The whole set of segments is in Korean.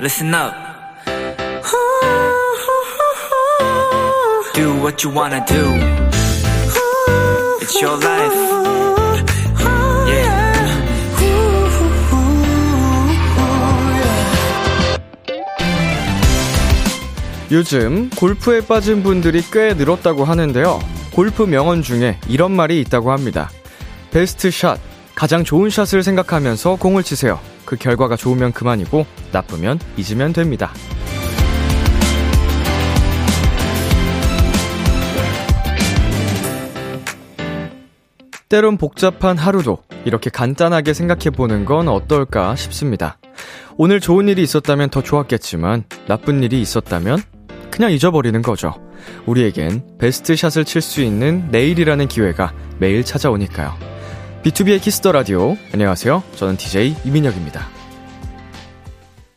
listen up. Do what you wanna do. It's your life. Yeah. 요즘 골프에 빠진 분들이 꽤 늘었다고 하는데요. 골프 명언 중에 이런 말이 있다고 합니다. 베스트 샷, 가장 좋은 샷을 생각하면서 공을 치세요. 그 결과가 좋으면 그만이고 나쁘면 잊으면 됩니다. 때론 복잡한 하루도 이렇게 간단하게 생각해 보는 건 어떨까 싶습니다. 오늘 좋은 일이 있었다면 더 좋았겠지만 나쁜 일이 있었다면 그냥 잊어버리는 거죠. 우리에겐 베스트 샷을 칠 수 있는 내일이라는 기회가 매일 찾아오니까요. B2B의 키스터 라디오. 안녕하세요. 저는 DJ 이민혁입니다.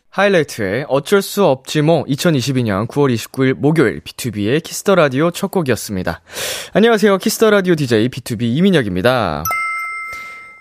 하이라이트의 어쩔 수 없지 뭐 2022년 9월 29일 목요일 B2B의 키스터 라디오 첫 곡이었습니다. 안녕하세요. 키스터 라디오 DJ B2B 이민혁입니다.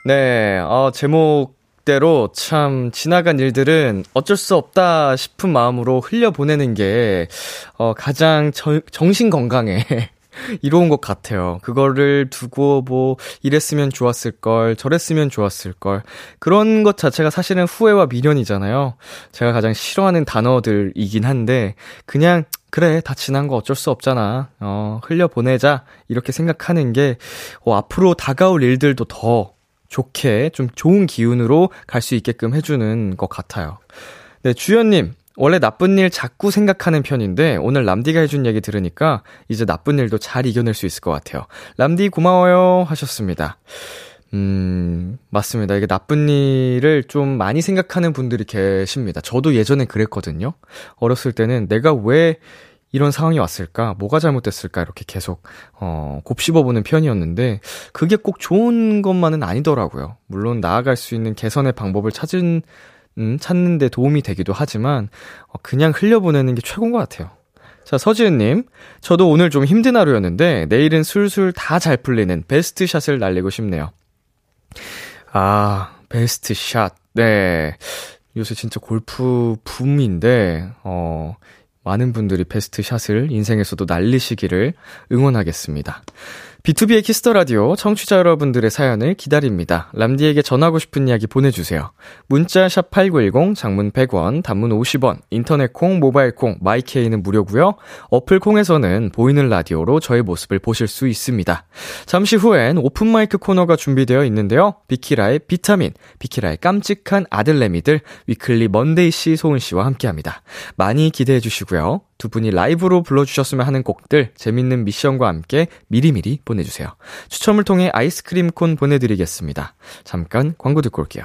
네, 어, 제목대로 참 지나간 일들은 어쩔 수 없다 싶은 마음으로 흘려보내는 게, 어, 가장 저, 정신 건강에 이로운 것 같아요. 그거를 두고 뭐, 이랬으면 좋았을 걸, 저랬으면 좋았을 걸. 그런 것 자체가 사실은 후회와 미련이잖아요. 제가 가장 싫어하는 단어들이긴 한데, 그냥, 그래, 다 지난 거 어쩔 수 없잖아. 어, 흘려보내자. 이렇게 생각하는 게, 어, 앞으로 다가올 일들도 더 좋게, 좀 좋은 기운으로 갈 수 있게끔 해주는 것 같아요. 네, 주연님. 원래 나쁜 일 자꾸 생각하는 편인데 오늘 람디가 해준 얘기 들으니까 이제 나쁜 일도 잘 이겨낼 수 있을 것 같아요. 람디 고마워요 하셨습니다. 음, 맞습니다. 이게 나쁜 일을 좀 많이 생각하는 분들이 계십니다. 저도 예전에 그랬거든요. 어렸을 때는 내가 왜 이런 상황이 왔을까? 뭐가 잘못됐을까? 이렇게 계속, 어, 곱씹어보는 편이었는데, 그게 꼭 좋은 것만은 아니더라고요. 물론 나아갈 수 있는 개선의 방법을 찾은 음, 찾는 데 도움이 되기도 하지만, 어, 그냥 흘려보내는 게 최고인 것 같아요. 자, 서지은님. 저도 오늘 좀 힘든 하루였는데, 내일은 술술 다 잘 풀리는 best shot을 날리고 싶네요. 아, best shot. 네. 요새 진짜 골프 붐인데, 어, 많은 분들이 best shot을 인생에서도 날리시기를 응원하겠습니다. B2B의 키스터 라디오 청취자 여러분들의 사연을 기다립니다. 람디에게 전하고 싶은 이야기 보내주세요. 문자 샵 #8910 장문 100원, 단문 50원, 인터넷 콩, 모바일 콩, 마이케이는 무료고요. 어플 콩에서는 보이는 라디오로 저의 모습을 보실 수 있습니다. 잠시 후엔 open mic 코너가 준비되어 있는데요. 비키라의 비타민, 비키라의 깜찍한 아들내미들 위클리 먼데이 씨, 소은 씨와 함께합니다. 많이 기대해 주시고요. 두 분이 라이브로 불러주셨으면 하는 곡들 재밌는 미션과 함께 미리미리 보내주세요. 추첨을 통해 아이스크림 콘 보내드리겠습니다. 잠깐 광고 듣고 올게요.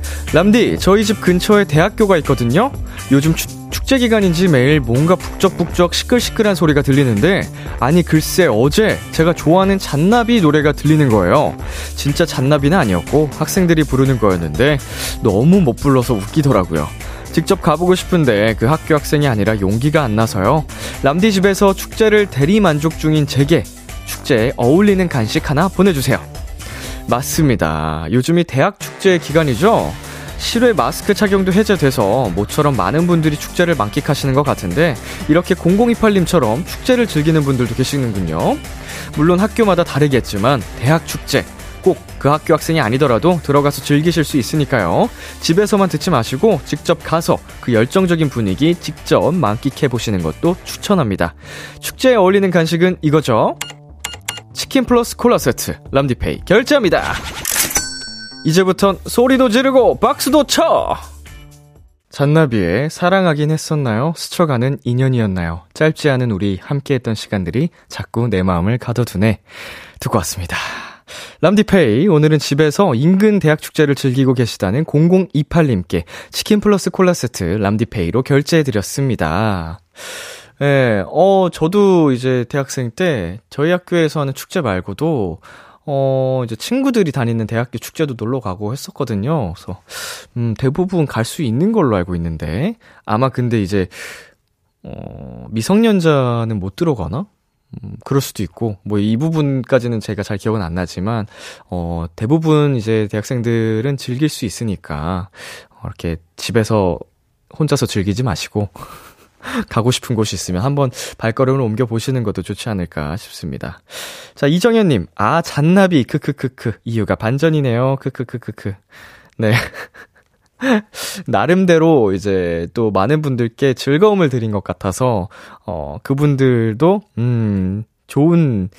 람디, 저희 집 근처에 대학교가 있거든요? 요즘 축, 축제 기간인지 매일 뭔가 북적북적 시끌시끌한 소리가 들리는데, 아니, 글쎄, 어제 제가 좋아하는 잔나비 노래가 들리는 거예요. 진짜 잔나비는 아니었고, 학생들이 부르는 거였는데, 너무 못 불러서 웃기더라고요. 직접 가보고 싶은데 그 학교 학생이 아니라 용기가 안 나서요. 람디 집에서 축제를 대리 만족 중인 제게 축제에 어울리는 간식 하나 보내주세요. 맞습니다. 요즘이 대학 축제 기간이죠? 실외 마스크 착용도 해제돼서 모처럼 많은 분들이 축제를 만끽하시는 것 같은데 이렇게 0028님처럼 축제를 즐기는 분들도 계시는군요. 물론 학교마다 다르겠지만 대학 축제 꼭 그 학교 학생이 아니더라도 들어가서 즐기실 수 있으니까요. 집에서만 듣지 마시고 직접 가서 그 열정적인 분위기 직접 만끽해 보시는 것도 추천합니다. 축제에 어울리는 간식은 이거죠. 치킨 플러스 콜라 세트 람디페이 결제합니다. 이제부턴 소리도 지르고 박수도 쳐! 잔나비의 사랑하긴 했었나요? 스쳐가는 인연이었나요? 짧지 않은 우리 함께했던 시간들이 자꾸 내 마음을 가둬두네. 듣고 왔습니다. 람디페이, 오늘은 집에서 인근 대학 축제를 즐기고 계시다는 0028님께 치킨 플러스 콜라 세트 람디페이로 결제해드렸습니다. 예, 어, 저도 이제 대학생 때 저희 학교에서 하는 축제 말고도 어, 이제 친구들이 다니는 대학교 축제도 놀러 가고 했었거든요. 그래서, 음, 대부분 갈 수 있는 걸로 알고 있는데, 아마 근데 이제, 어, 미성년자는 못 들어가나? 음, 그럴 수도 있고, 뭐 이 부분까지는 제가 잘 기억은 안 나지만, 어, 대부분 이제 대학생들은 즐길 수 있으니까, 어, 이렇게 집에서 혼자서 즐기지 마시고, 가고 싶은 곳이 있으면 한번 발걸음을 옮겨 보시는 것도 좋지 않을까 싶습니다. 자, 이정현 님, 아, 잔나비, 크크크크. 이유가 반전이네요. 크크크크크. 네. 나름대로 이제 또 많은 분들께 즐거움을 드린 것 같아서, 어, 그분들도, 음, 좋은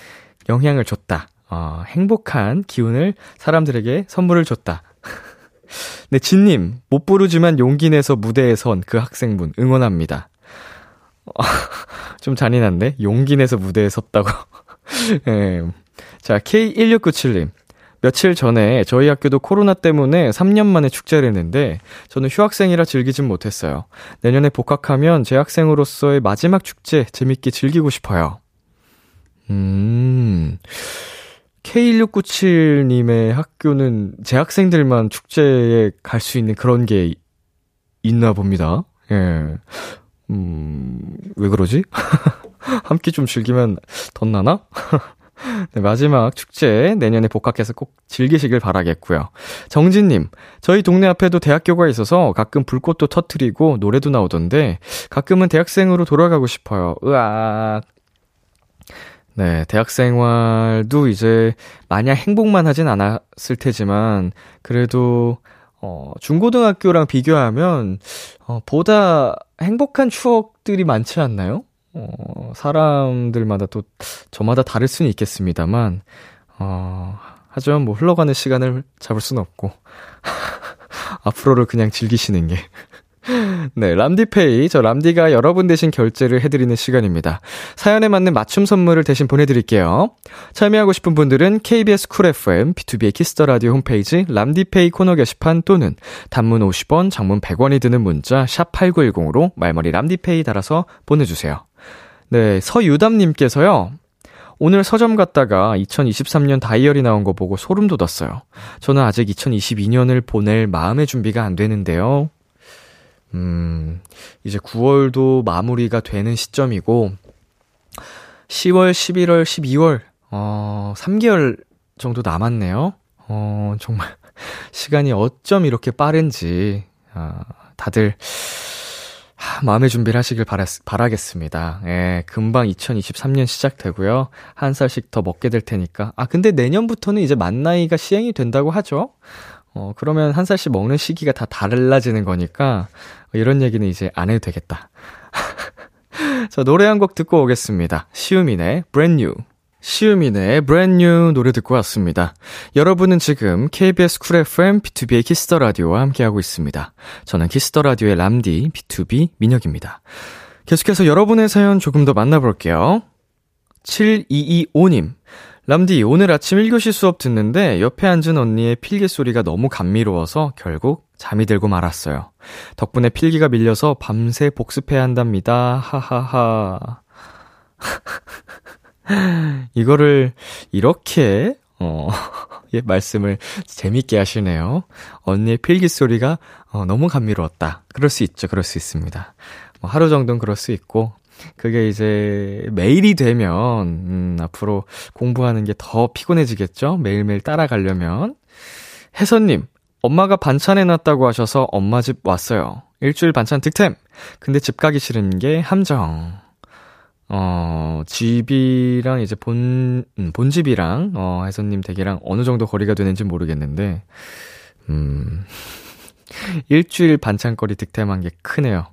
영향을 줬다. 어, 행복한 기운을 사람들에게 선물을 줬다. 네, 진님, 못 부르지만 용기 내서 무대에 선 그 학생분 응원합니다. 좀 잔인한데? 용기 내서 무대에 섰다고. 예. 자, K1697님. 며칠 전에 저희 학교도 코로나 때문에 3년 만에 축제를 했는데 저는 휴학생이라 즐기진 못했어요. 내년에 복학하면 재학생으로서의 마지막 축제 재밌게 즐기고 싶어요. 음. K1697님의 학교는 재학생들만 축제에 갈 수 있는 그런 게 있나 봅니다. 예. 음, 왜 그러지? 함께 좀 즐기면 덧나나? 네, 마지막 축제 내년에 복학해서 꼭 즐기시길 바라겠고요. 정진님, 저희 동네 앞에도 대학교가 있어서 가끔 불꽃도 터트리고 노래도 나오던데 가끔은 대학생으로 돌아가고 싶어요. 으악. 네, 대학 생활도 이제 마냥 행복만 하진 않았을 테지만 그래도 어, 중고등학교랑 비교하면, 어, 보다 행복한 추억들이 많지 않나요? 어, 사람들마다 또, 저마다 다를 수는 있겠습니다만, 어, 하지만 뭐 흘러가는 시간을 잡을 수는 없고, 앞으로를 그냥 즐기시는 게 네, 람디페이. 저 람디가 여러분 대신 결제를 해드리는 시간입니다. 사연에 맞는 맞춤 선물을 대신 보내드릴게요. 참여하고 싶은 분들은 KBS 쿨 FM, B2B의 키스터 라디오 홈페이지 람디페이 코너 게시판 또는 단문 50원, 장문 100원이 드는 문자 샵 8910으로 말머리 람디페이 달아서 보내주세요. 네, 서유담님께서요. 오늘 서점 갔다가 2023년 다이어리 나온 거 보고 소름 돋았어요. 저는 아직 2022년을 보낼 마음의 준비가 안 되는데요. 음, 이제 9월도 마무리가 되는 시점이고, 10월, 11월, 12월, 어, 3개월 정도 남았네요. 어, 정말, 시간이 어쩜 이렇게 빠른지, 아, 다들, 하, 마음의 준비를 하시길 바라, 바라겠습니다. 예, 금방 2023년 시작되고요. 한 살씩 더 먹게 될 테니까. 아, 근데 내년부터는 이제 만 나이가 시행이 된다고 하죠? 어, 그러면 한 살씩 먹는 시기가 다 달라지는 거니까, 이런 얘기는 이제 안 해도 되겠다. 자, 노래 한 곡 듣고 오겠습니다. 시우민의 Brand New. 시우민의 Brand New 노래 듣고 왔습니다. 여러분은 지금 KBS 쿨 FM B2B의 키스터 라디오와 함께하고 있습니다. 저는 키스터 라디오의 람디 B2B 민혁입니다. 계속해서 여러분의 사연 조금 더 만나볼게요. 7225님. 람디, 오늘 아침 1교시 수업 듣는데 옆에 앉은 언니의 필기 소리가 너무 감미로워서 결국 잠이 들고 말았어요. 덕분에 필기가 밀려서 밤새 복습해야 한답니다. 하하하. 이거를 이렇게, 어, 예, 말씀을 재밌게 하시네요. 언니의 필기 소리가 어, 너무 감미로웠다. 그럴 수 있죠. 그럴 수 있습니다. 뭐 하루 정도는 그럴 수 있고, 그게 이제 매일이 되면, 음, 앞으로 공부하는 게 더 피곤해지겠죠? 매일매일 따라가려면. 혜선님, 엄마가 반찬 해놨다고 하셔서 엄마 집 왔어요. 일주일 반찬 득템! 근데 집 가기 싫은 게 함정. 어, 집이랑 이제 본, 음, 본집이랑, 어, 혜선님 댁이랑 어느 정도 거리가 되는지 모르겠는데, 음, 일주일 반찬거리 득템한 게 크네요.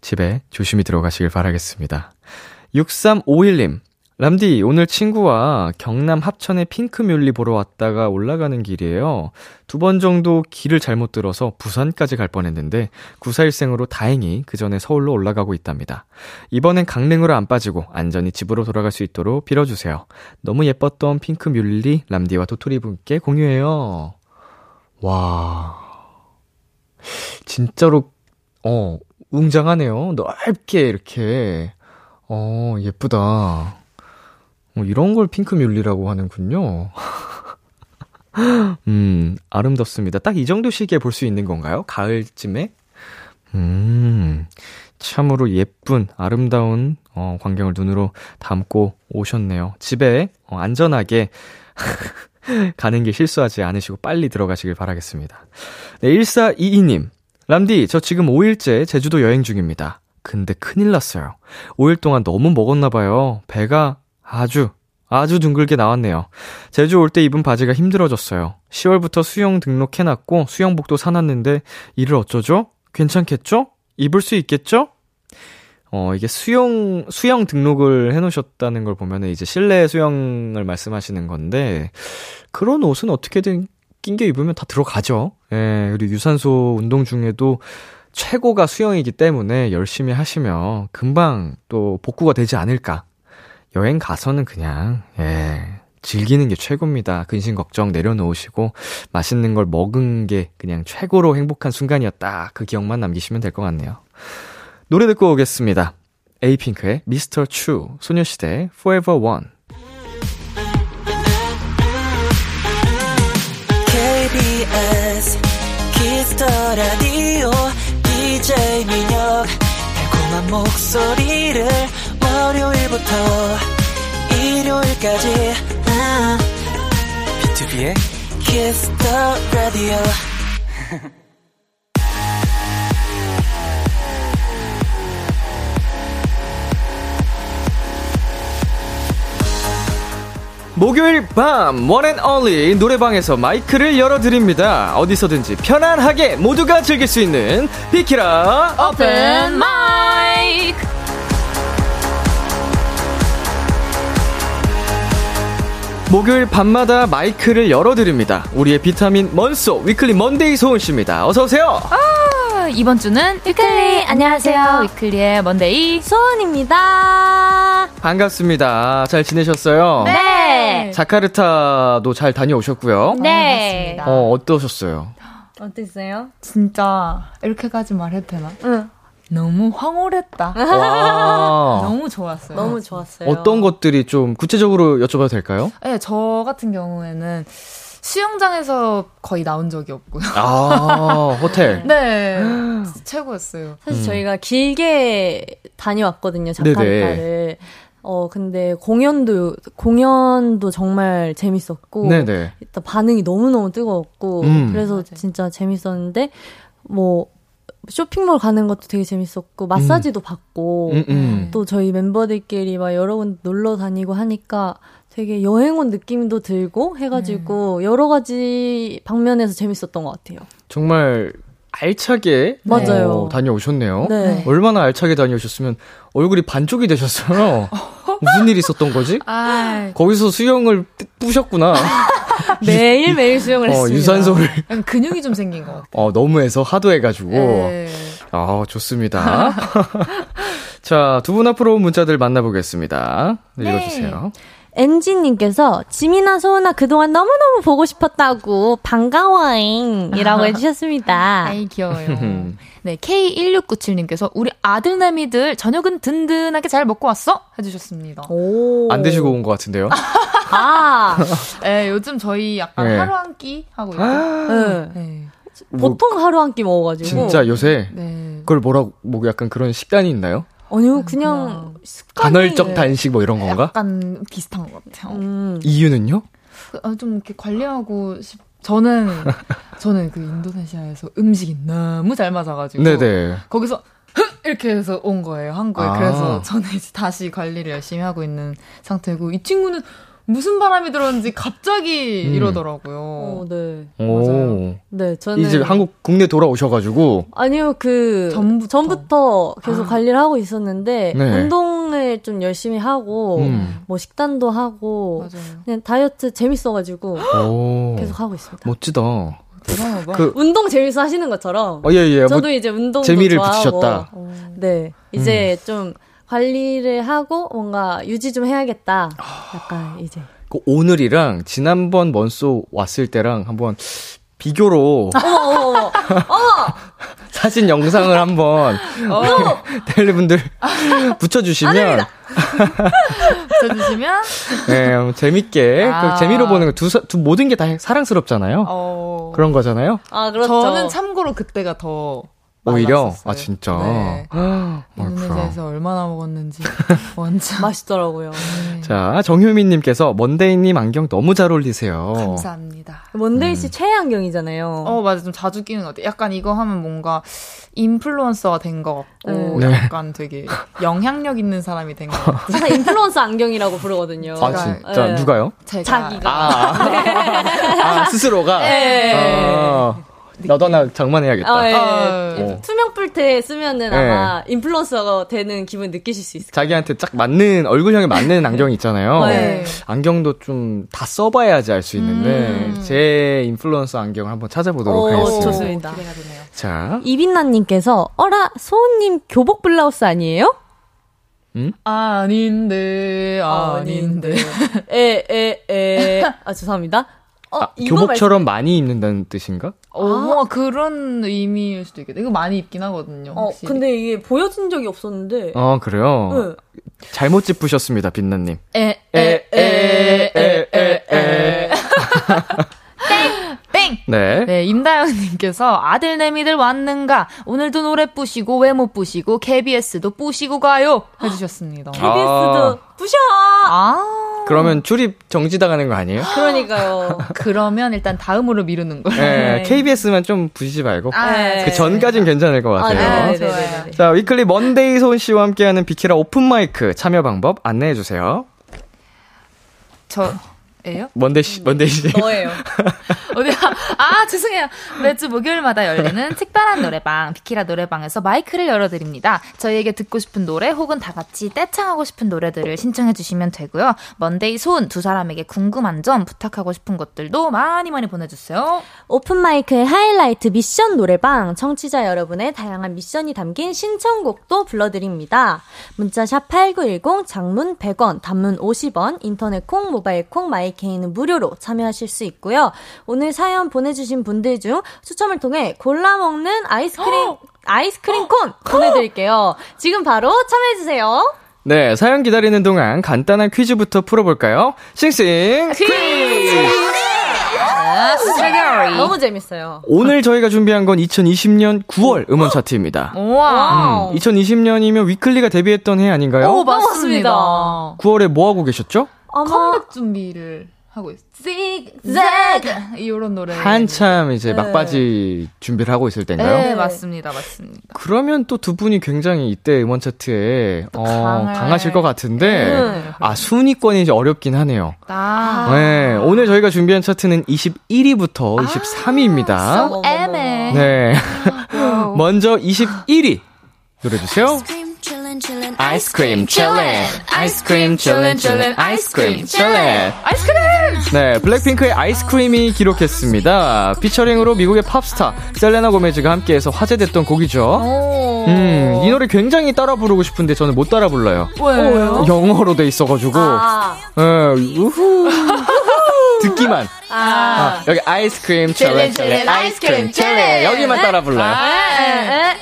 집에 조심히 들어가시길 바라겠습니다. 6351님, 람디, 오늘 친구와 경남 합천의 핑크뮬리 보러 왔다가 올라가는 길이에요. 두 번 정도 길을 잘못 들어서 부산까지 갈 뻔했는데, 구사일생으로 다행히 그 전에 서울로 올라가고 있답니다. 이번엔 강릉으로 안 빠지고 안전히 집으로 돌아갈 수 있도록 빌어주세요. 너무 예뻤던 핑크뮬리 람디와 도토리 분께 공유해요. 와. 진짜로, 어, 웅장하네요. 넓게 이렇게. 어, 예쁘다. 어, 이런 걸 핑크뮬리라고 하는군요. 음, 아름답습니다. 딱 이 정도 시기에 볼 수 있는 건가요? 가을쯤에? 음, 참으로 예쁜, 아름다운, 어, 광경을 눈으로 담고 오셨네요. 집에, 어, 안전하게, 가는 게 실수하지 않으시고 빨리 들어가시길 바라겠습니다. 네, 1422님. 람디, 저 지금 5일째 제주도 여행 중입니다. 근데 큰일 났어요. 5일 동안 너무 먹었나봐요. 배가 아주, 아주 둥글게 나왔네요. 제주 올 때 입은 바지가 힘들어졌어요. 10월부터 수영 등록해놨고 수영복도 사놨는데 이를 어쩌죠? 괜찮겠죠? 입을 수 있겠죠? 어, 이게 수영, 수영 등록을 해놓으셨다는 걸 보면은 이제 실내 수영을 말씀하시는 건데, 그런 옷은 어떻게든 낀겨 입으면 다 들어가죠. 예, 그리고 유산소 운동 중에도 최고가 수영이기 때문에 열심히 하시면 금방 또 복구가 되지 않을까. 여행 가서는 그냥, 예, 즐기는 게 최고입니다. 근심 걱정 내려놓으시고, 맛있는 걸 먹은 게 그냥 최고로 행복한 순간이었다. 그 기억만 남기시면 될 것 같네요. 노래 듣고 오겠습니다. 에이핑크의 미스터 추, 소녀시대 Forever One. KBS Kiss the Radio DJ 민혁 달콤한 목소리를 월요일부터 일요일까지 아, B2B의 키스터 라디오 목요일 밤 one and only 노래방에서 마이크를 열어드립니다. 어디서든지 편안하게 모두가 즐길 수 있는 비키라 open mic 목요일 밤마다 마이크를 열어드립니다. 우리의 비타민 먼소 위클리 먼데이 소은 씨입니다. 어서 오세요. 아, 이번 주는 위클리 안녕하세요 위클리의 먼데이 소은입니다 반갑습니다. 잘 지내셨어요? 네 자카르타도 잘 다녀오셨고요. 네 어, 어떠셨어요? 어땠어요? 진짜 이렇게까지 말해도 되나? 응 너무 황홀했다. 와. 너무 좋았어요. 너무 좋았어요 어떤 것들이 좀 구체적으로 여쭤봐도 될까요? 네, 저 같은 경우에는 수영장에서 거의 나온 적이 없고요. 아, 호텔. 네, 진짜 최고였어요. 사실 음. 저희가 길게 다녀왔거든요 자카르타를 어 근데 공연도 공연도 정말 재밌었고 네네. 일단 반응이 너무 너무 뜨거웠고 음. 그래서 맞아요. 진짜 재밌었는데 뭐 쇼핑몰 가는 것도 되게 재밌었고 마사지도 받고 음, 음. 또 저희 멤버들끼리 막 여러 군 놀러 다니고 하니까 되게 여행 온 느낌도 들고 해가지고 여러 가지 방면에서 재밌었던 것 같아요. 정말 알차게 맞아요. 어, 다녀오셨네요. 네. 얼마나 알차게 다녀오셨으면 얼굴이 반쪽이 되셨어요. 무슨 일이 있었던 거지? 아, 거기서 수영을 뿌- 뿌셨구나. 매일 매일 수영을 어, 했습니다. 유산소를 근육이 좀 생긴 것 같아요. 어, 너무 해서 하도 해가지고. 네. 아, 좋습니다. 자, 두 분 앞으로 온 문자들 만나보겠습니다. 읽어주세요. 엔지님께서 지민아 소은아 그동안 너무너무 보고 싶었다고 반가워잉이라고 해주셨습니다. 아이 귀여워요. 네, K1697님께서 우리 아들내미들 저녁은 든든하게 잘 먹고 왔어? 해주셨습니다. 오. 안 드시고 온 것 같은데요? 아, 네, 요즘 저희 약간 네. 하루 한 끼 하고 있고. 네. 네. 뭐, 보통 하루 한 끼 먹어가지고. 진짜 요새 네. 그걸 뭐라고, 뭐 약간 그런 식단이 있나요? 아니요, 그냥 습관이. 간헐적 단식 뭐 이런 건가? 약간 비슷한 것 같아요. 음. 이유는요? 그, 아, 좀 이렇게 관리하고 싶. 저는 저는 그 인도네시아에서 음식이 너무 잘 맞아가지고 네네. 거기서 흥 이렇게 해서 온 거예요, 한국에. 아. 그래서 저는 이제 다시 관리를 열심히 하고 있는 상태고, 이 친구는 무슨 바람이 들었는지 갑자기 음. 이러더라고요. 어, 네. 오. 맞아요. 네, 저는 이제 한국 국내 돌아오셔가지고 아니요, 그 전부터. 전부터 계속 아. 관리를 하고 있었는데 네. 운동을 좀 열심히 하고 음. 뭐 식단도 하고 맞아요. 그냥 다이어트 재밌어가지고 오. 계속 하고 있습니다. 멋지다. 대단하다. 그 운동 재밌어 하시는 것처럼 어, 예, 예. 뭐 저도 이제 운동도 재미를 좋아하고 붙이셨다. 네, 이제 좀 관리를 하고 뭔가 유지 좀 해야겠다. 아. 약간 이제 그 오늘이랑 지난번 먼소 왔을 때랑 한번 비교로 어머 어머 어머 사진 영상을 한번 어, 텔레분들 붙여주시면 붙여주시면, 네, 재밌게 아. 그 재미로 보는 거 두, 사- 두 모든 게 다 사랑스럽잖아요. 어. 그런 거잖아요. 아 그렇죠. 저는 참고로 그때가 더. 오히려. 아 진짜. 네. 아. 인도네시아에서 얼마나 먹었는지. 완전. 맛있더라고요. 네. 자 정효민님께서 먼데이님 안경 너무 잘 어울리세요. 감사합니다. 먼데이 씨 최애 안경이잖아요. 어, 맞아. 좀 자주 끼는 것 같아. 약간 이거 하면 뭔가 인플루언서가 된 것 같고, 네. 약간 되게 영향력 있는 사람이 된 것 같아. 항상 인플루언서 안경이라고 부르거든요. 아 진짜 네. 누가요? 제가. 자기가. 아, 아, 스스로가. 네. 아, 하나 장만해야겠다. 아, 예. 아, 어. 투명 뿔테 쓰면은 네. 아마 인플루언서가 되는 기분 느끼실 수 있을 자기한테 딱 맞는 얼굴형에 맞는 안경이 있잖아요. 네. 안경도 좀 다 써봐야지 알 수 있는데 음. 제 인플루언서 안경을 한번 찾아보도록 오, 하겠습니다. 좋습니다. 자, 이빈나님께서 어라 소은님 교복 블라우스 아니에요? 아닌데, 아닌데. 에 에 에 아 죄송합니다. 어, 아, 교복처럼 많이 입는다는 뜻인가? 어, 뭔가 그런 의미일 수도 있겠다. 이거 많이 입긴 하거든요. 말씀- 어. 근데 이게 보여진 적이 없었는데. 어, 그래요? 네. 잘못 짚으셨습니다, 빛나님. 에, 에, 에, 에, 에, 에. 땡! 네. 네, 임다영님께서 아들 내미들 왔는가? 오늘도 노래 뿌시고 외모 뿌시고 KBS도 뿌시고 가요 해주셨습니다. KBS도 부셔. 아, 그러면 출입 정지 당하는 거 아니에요? 그러니까요. 그러면 일단 다음으로 미루는 걸. 네, KBS만 좀 부시지 말고. 아, 네. 그 전까진 괜찮을 것 아, 같아요. 네, 네, 좋아요. 네, 네. 자, 위클리 먼데이 소은 씨와 함께하는 비키라 open mic 참여 방법 안내해 주세요. 저 예요? 먼데이 씨, 먼데이 씨. 너예요. 어디야? 아, 죄송해요. 매주 목요일마다 열리는 특별한 노래방, 비키라 노래방에서 마이크를 열어드립니다. 저희에게 듣고 싶은 노래 혹은 다 같이 떼창하고 싶은 노래들을 신청해주시면 되고요. 먼데이 소은 두 사람에게 궁금한 점, 부탁하고 싶은 것들도 많이 많이 보내주세요. 오픈마이크의 하이라이트 미션 노래방 청취자 여러분의 다양한 미션이 담긴 신청곡도 불러드립니다. 문자 샵 8910 장문 100원 단문 50원 인터넷 콩 모바일 콩 마이케이는 무료로 참여하실 수 있고요. 오늘 사연 보내주신 분들 중 추첨을 통해 골라 먹는 아이스크림 아이스크림 콘 보내드릴게요. 지금 바로 참여해주세요. 네, 사연 기다리는 동안 간단한 퀴즈부터 풀어볼까요? 싱싱 너무 재밌어요. 오늘 저희가 준비한 건 2020년 9월 음원 차트입니다. 우와. 음, 2020년이면 위클리가 데뷔했던 해 아닌가요? 오. 맞습니다. 9월에 뭐 하고 계셨죠? 아마 컴백 준비를 하고 있어요. zigzag 이런 노래. 한참 이제 막바지 준비를 하고 있을 때인가요? 네, 맞습니다. 맞습니다. 그러면 또 두 분이 굉장히 이때 음원 차트에 어, 강하실 것 같은데 네. 아 순위권이 이제 어렵긴 하네요. 아. 네, 오늘 저희가 준비한 차트는 21위부터 23위입니다. so 애매. 네, 먼저 21위 노래 주세요. 아이스크림 챌린 아이스크림 챌린 챌린 아이스크림 챌린 아이스크림! 네, 블랙핑크의 아이스크림이 기록했습니다. 피처링으로 미국의 팝스타 셀레나 고메즈가 함께해서 화제됐던 곡이죠. 오. 음, 이 노래 굉장히 따라 부르고 싶은데 저는 못 따라 불러요. 왜요? 영어로 돼 있어가지고, 아, 예, 우후. 듣기만. 아, 아, 여기 ice cream chillin' chillin' ice cream chillin' 여기만 따라 불러요.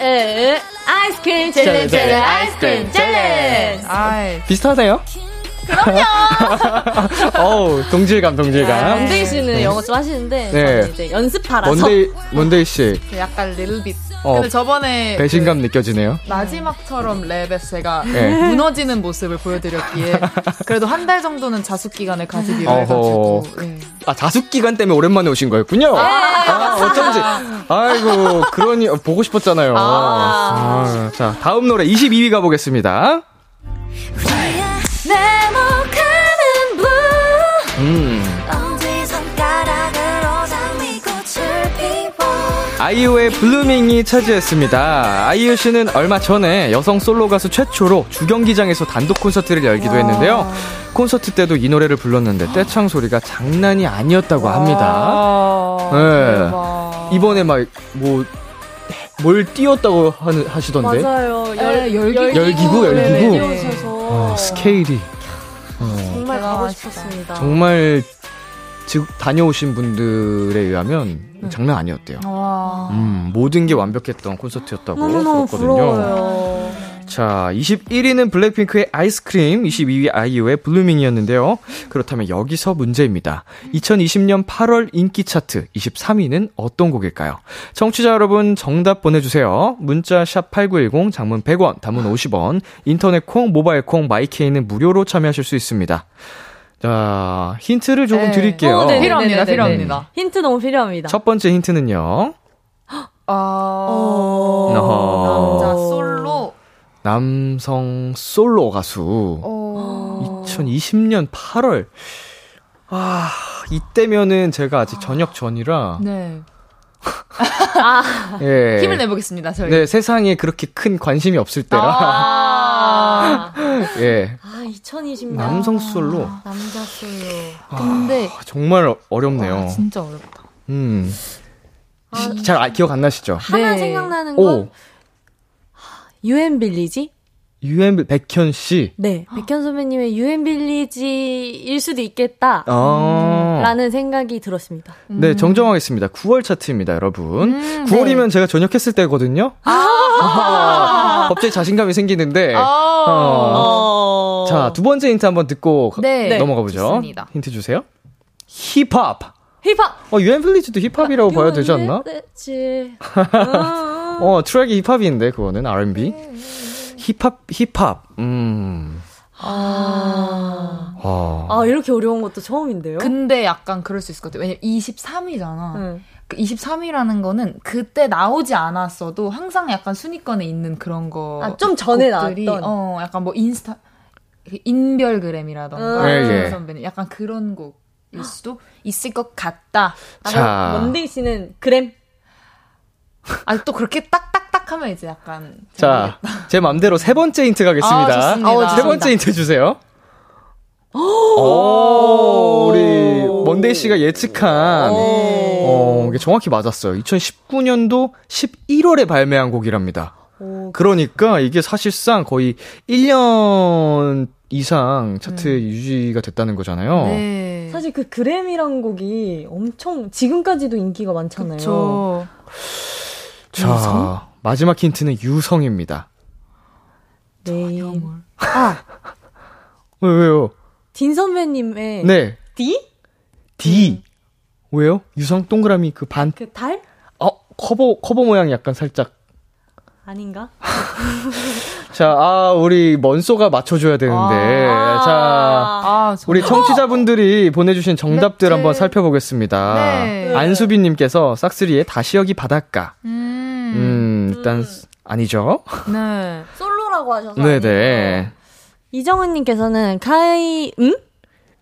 에에 에 ice cream chillin' chillin' ice cream chillin' 아이. 비슷하네요. 어우, 동질감, 동질감. 먼데이 씨는 영어 좀 하시는데 네. 저는 이제 연습하라서 먼데이, 먼데이 씨, 약간 lil bit. 어, 근데 저번에 배신감 느껴지네요. 그 마지막처럼 랩에서 제가 네. 무너지는 모습을 보여드렸기에 그래도 한 달 정도는 자숙 기간을 가지기로 어허. 해가지고 네. 아, 자숙 기간 때문에 오랜만에 오신 거였군요. 아, 어쩐지. 아이고, 그러니, 어, 보고 싶었잖아요. 아, 자, 다음 노래 22위 가보겠습니다. 음. 아이유의 블루밍이 차지했습니다. 아이유 씨는 얼마 전에 여성 솔로 가수 최초로 주경기장에서 단독 콘서트를 열기도 했는데요. 콘서트 때도 이 노래를 불렀는데 떼창 소리가 장난이 아니었다고 합니다. 네. 이번에 막 뭐 뭘 띄웠다고 하는, 하시던데. 맞아요. 네, 열기구. 열기구, 열기구. 네, 띄우셔서 아, 스케일이 정말 가고. 싶었습니다. 정말 즉 다녀오신 분들에 의하면 장난 아니었대요. 와. 음, 모든 게 완벽했던 콘서트였다고 들었거든요. 자, 21위는 블랙핑크의 아이스크림, 22위 아이유의 블루밍이었는데요. 그렇다면 여기서 문제입니다. 2020년 8월 인기 차트 23위는 어떤 곡일까요? 청취자 여러분 정답 보내주세요. 문자 샵 #8910 장문 100원, 단문 50원, 인터넷 콩, 모바일 콩, 마이케이는 무료로 참여하실 수 있습니다. 자, 힌트를 조금 네. 드릴게요. 어, 네, 필요합니다, 네네네네. 필요합니다. 힌트 너무 필요합니다. 첫 번째 힌트는요. 아, 어허. 남자 솔로. 남성 솔로 가수. 어. 2020년 8월. 아, 이때면은 제가 아직 전역 전이라. 네. 예. 힘을 내보겠습니다, 저희. 네, 세상에 그렇게 큰 관심이 없을 때라. 아. 예. 아, 2020년. 남성 솔로. 남자 솔로. 근데 아, 정말 어- 어렵네요. 와, 진짜 어렵다. 음. 잘 아- 기억 안 나시죠? 하나 네. 생각나는 건 오. 유엔 빌리지? 유엔 백현 씨. 네. 백현 선배님의 유엔 빌리지일 수도 있겠다. 아. 라는 생각이 들었습니다. 네, 정정하겠습니다. 9월 차트입니다, 여러분. 음, 9월이면 제가 전역했을 때거든요. 아~ 갑자기 자신감이 생기는데. 아. 어. 자, 두 번째 힌트 한번 듣고 가- 네. 넘어가 보죠. 좋습니다. 힌트 주세요. 힙합. 힙합! 어, 유엔 빌리지도 힙합이라고 봐야 되지 않나? 어, 트랙이 힙합인데 그거는 R&B. 힙합 힙합. 음. 아. 아. 아, 이렇게 어려운 것도 처음인데요? 근데 약간 그럴 수 있을 것 같아요. 왜냐면 23위잖아. 응. 그 23위라는 거는 그때 나오지 않았어도 항상 약간 순위권에 있는 그런 거. 아, 좀 전에 곡들이, 나왔던. 어, 약간 뭐 인스타, 그 인별그램이라던가. 음. 예, 예. 그 선배님. 약간 그런 곡일 수도 있을 것 같다. 아, 자. 먼데이 씨는 그램? 아, 또 그렇게 딱딱딱 하면 이제 약간. 자, 제 맘대로 세 번째 힌트 가겠습니다. 아, 좋습니다. 어, 세 번째 힌트 주세요. 오, 우리 먼데이 씨가 예측한 어, 이게 정확히 맞았어요. 2019년도 11월에 발매한 곡이랍니다. 오, 그러니까 이게 사실상 거의 1년 이상 차트 유지가 됐다는 거잖아요. 네. 사실 그 그램이란 곡이 엄청 지금까지도 인기가 많잖아요. 저 자, 마지막 힌트는 유성입니다. 네. 아, 왜, 왜요? 딘 선배님의 네. D? D. 왜요? 유성 동그라미 그 반, 그 달? 어, 커버, 커버 모양이 약간 살짝. 아닌가? 자, 아, 우리 먼소가 맞춰줘야 되는데. 아. 자, 아, 저 우리 청취자분들이 보내주신 정답들 네. 한번 살펴보겠습니다. 네. 안수빈님께서 싹스리의 다시 여기 바닷가. 음. 음, 일단, 아니죠? 네. 솔로라고 하셔서. 네네. 이정은님께서는 카이, 음?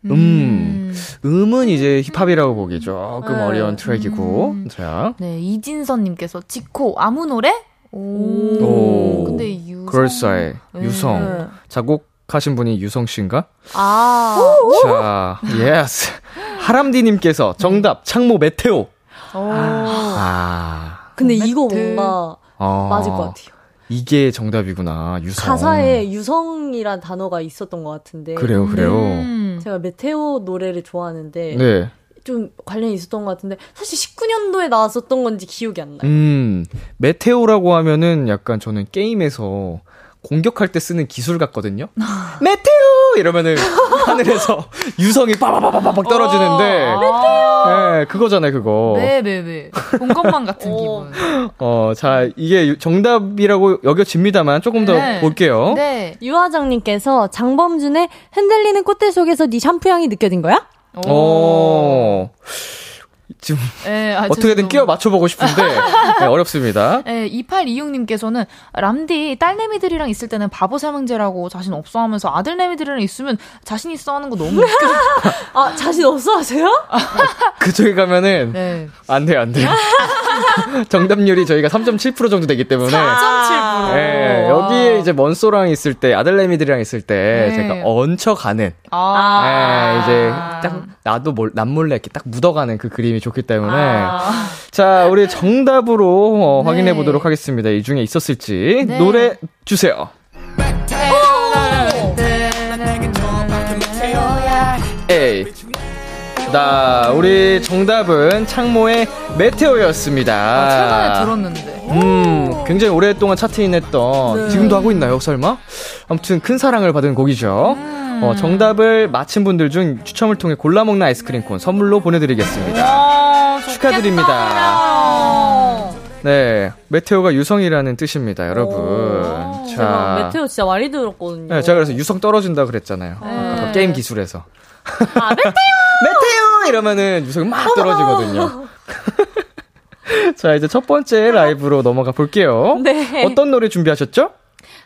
음. 음은 이제 힙합이라고 보기 조금 네. 어려운 트랙이고. 음. 자, 네, 이진선님께서 지코 아무 노래? 오. 오. 근데 유성. 그럴싸해. 네. 유성. 네. 작곡하신 분이 유성 씨인가? 아. 자, yes. 하람디님께서 정답, 창모 METEOR. 오. 아. 근데 어, 이거. 뭔가 어, 맞을 것 같아요. 이게 정답이구나, 유성. 가사에 유성이란 단어가 있었던 것 같은데. 그래요, 그래요. 음. 제가 METEOR 노래를 좋아하는데 네. 좀 관련이 있었던 것 같은데 사실 19년도에 나왔었던 건지 기억이 안 나요. 음, 메테오라고 하면은 약간 저는 게임에서 공격할 때 쓰는 기술 같거든요. 메테오! 이러면은 하늘에서 유성이 빠바바바박 떨어지는데 아. 네, 그거잖아요, 그거. 네네네. 본 것만 같은 기분. 어, 자, 이게 유- 정답이라고 여겨집니다만 조금 더 네. 볼게요. 네. 유화정님께서 장범준의 흔들리는 꽃대 속에서 네 샴푸 향이 느껴진 거야? 어. 지금 네, 아, 어떻게든. 끼워 맞춰보고 싶은데 네, 어렵습니다. 네, 2826님께서는 람디 딸내미들이랑 있을 때는 바보 삼형제라고 자신 없어 하면서 아들내미들이랑 있으면 자신 있어 하는 거 너무 웃겨. 아, 자신 없어 하세요? 그쪽에 가면은 네. 안 돼요, 안 돼요. 정답률이 저희가 3.7% 정도 되기 때문에 4.7%. 네, 여기에 이제 먼소랑 있을 때 아들내미들이랑 있을 때 네. 제가 얹혀 가는 아. 네, 이제 딱 나도 몰, 남몰래 이렇게 딱 묻어가는 그 그림이 좋기 때문에 아. 자 우리 정답으로 어, 네. 확인해 보도록 하겠습니다. 이 중에 있었을지 네. 노래 주세요. 에이. 자, 우리 정답은 창모의 메테오였습니다. 최근에 들었는데. 음, 굉장히 오랫동안 차트인했던 지금도 하고 있나요, 설마? 아무튼 큰 사랑을 받은 곡이죠. 어, 정답을 맞힌 분들 중 추첨을 통해 골라 먹는 아이스크림 콘 선물로 보내드리겠습니다. 아, 축하드립니다. 네, 메테오가 유성이라는 뜻입니다, 여러분. 자, 메테오 진짜 많이 들었거든요. 네, 제가 그래서 유성 떨어진다 그랬잖아요. 아까 게임 기술에서. 아, 메테오! 메테오 이러면은 유성이 막 떨어지거든요. 자, 이제 첫 번째 라이브로 넘어가 볼게요. 네. 어떤 노래 준비하셨죠?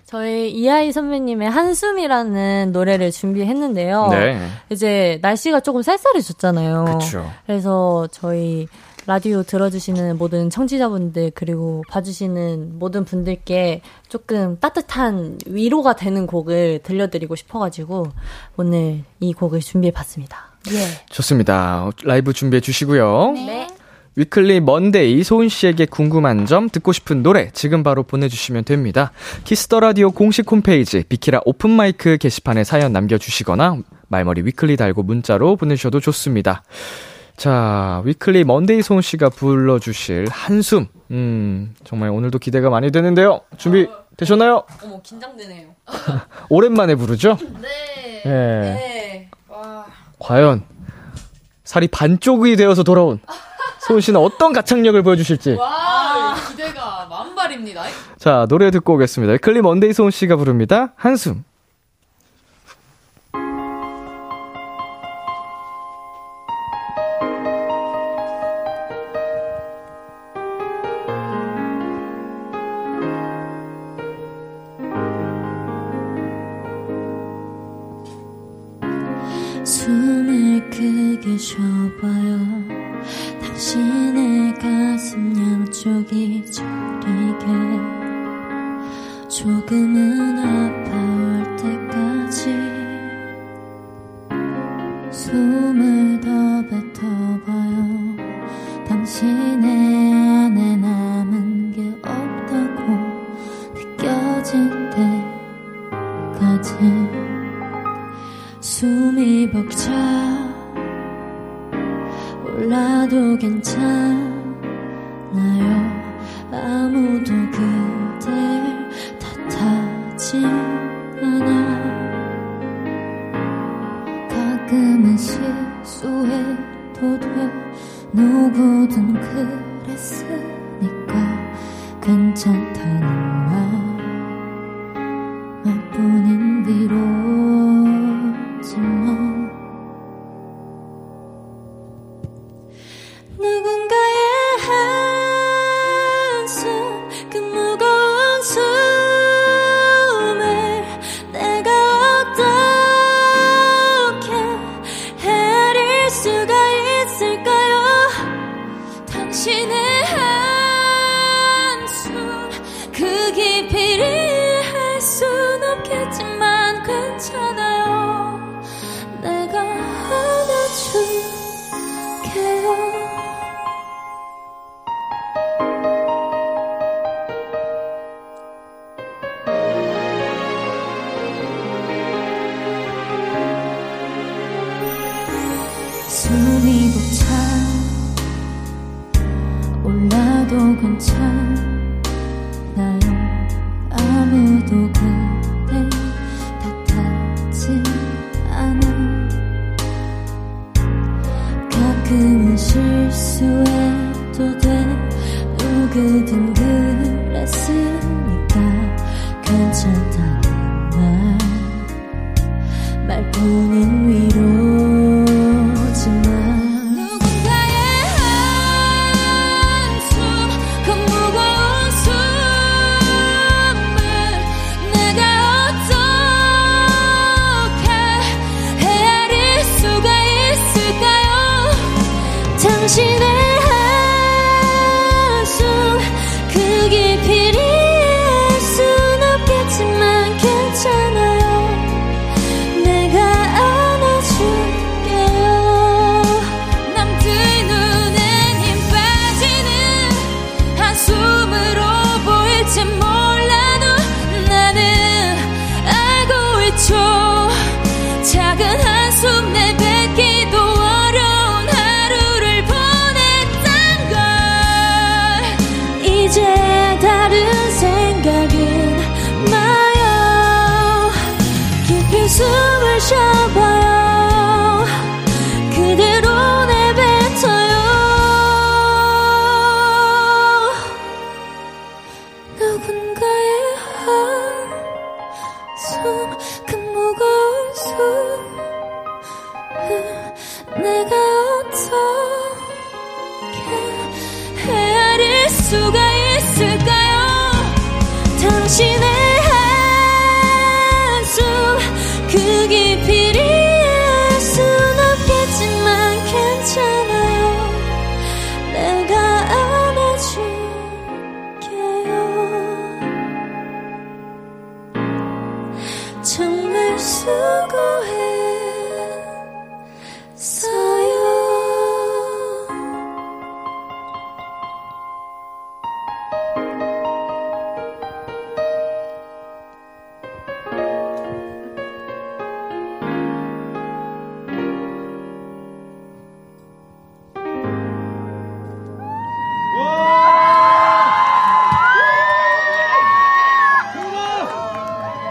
저희 이하이 선배님의 한숨이라는 노래를 준비했는데요. 네. 이제 날씨가 조금 쌀쌀해졌잖아요. 그쵸. 그래서 저희 라디오 들어주시는 모든 청취자분들 그리고 봐주시는 모든 분들께 조금 따뜻한 위로가 되는 곡을 들려드리고 싶어가지고 오늘 이 곡을 준비해봤습니다. 예. 좋습니다. 라이브 준비해 주시고요. 네. 위클리 먼데이 소은 씨에게 궁금한 점, 듣고 싶은 노래 지금 바로 보내주시면 됩니다. 키스 더 라디오 공식 홈페이지 비키라 오픈 마이크 게시판에 사연 남겨주시거나 말머리 위클리 달고 문자로 보내주셔도 좋습니다. 자, 위클리 먼데이 소은 씨가 불러주실 한숨. 음, 정말 오늘도 기대가 많이 되는데요. 준비 되셨나요? 어머 긴장되네요. 오랜만에 부르죠? 네. 예. 네. 과연 살이 반쪽이 되어서 돌아온 소은 씨는 어떤 가창력을 보여주실지. 와 기대가 만발입니다. 자, 노래 듣고 오겠습니다. 클리 먼데이 소은 씨가 부릅니다. 한숨.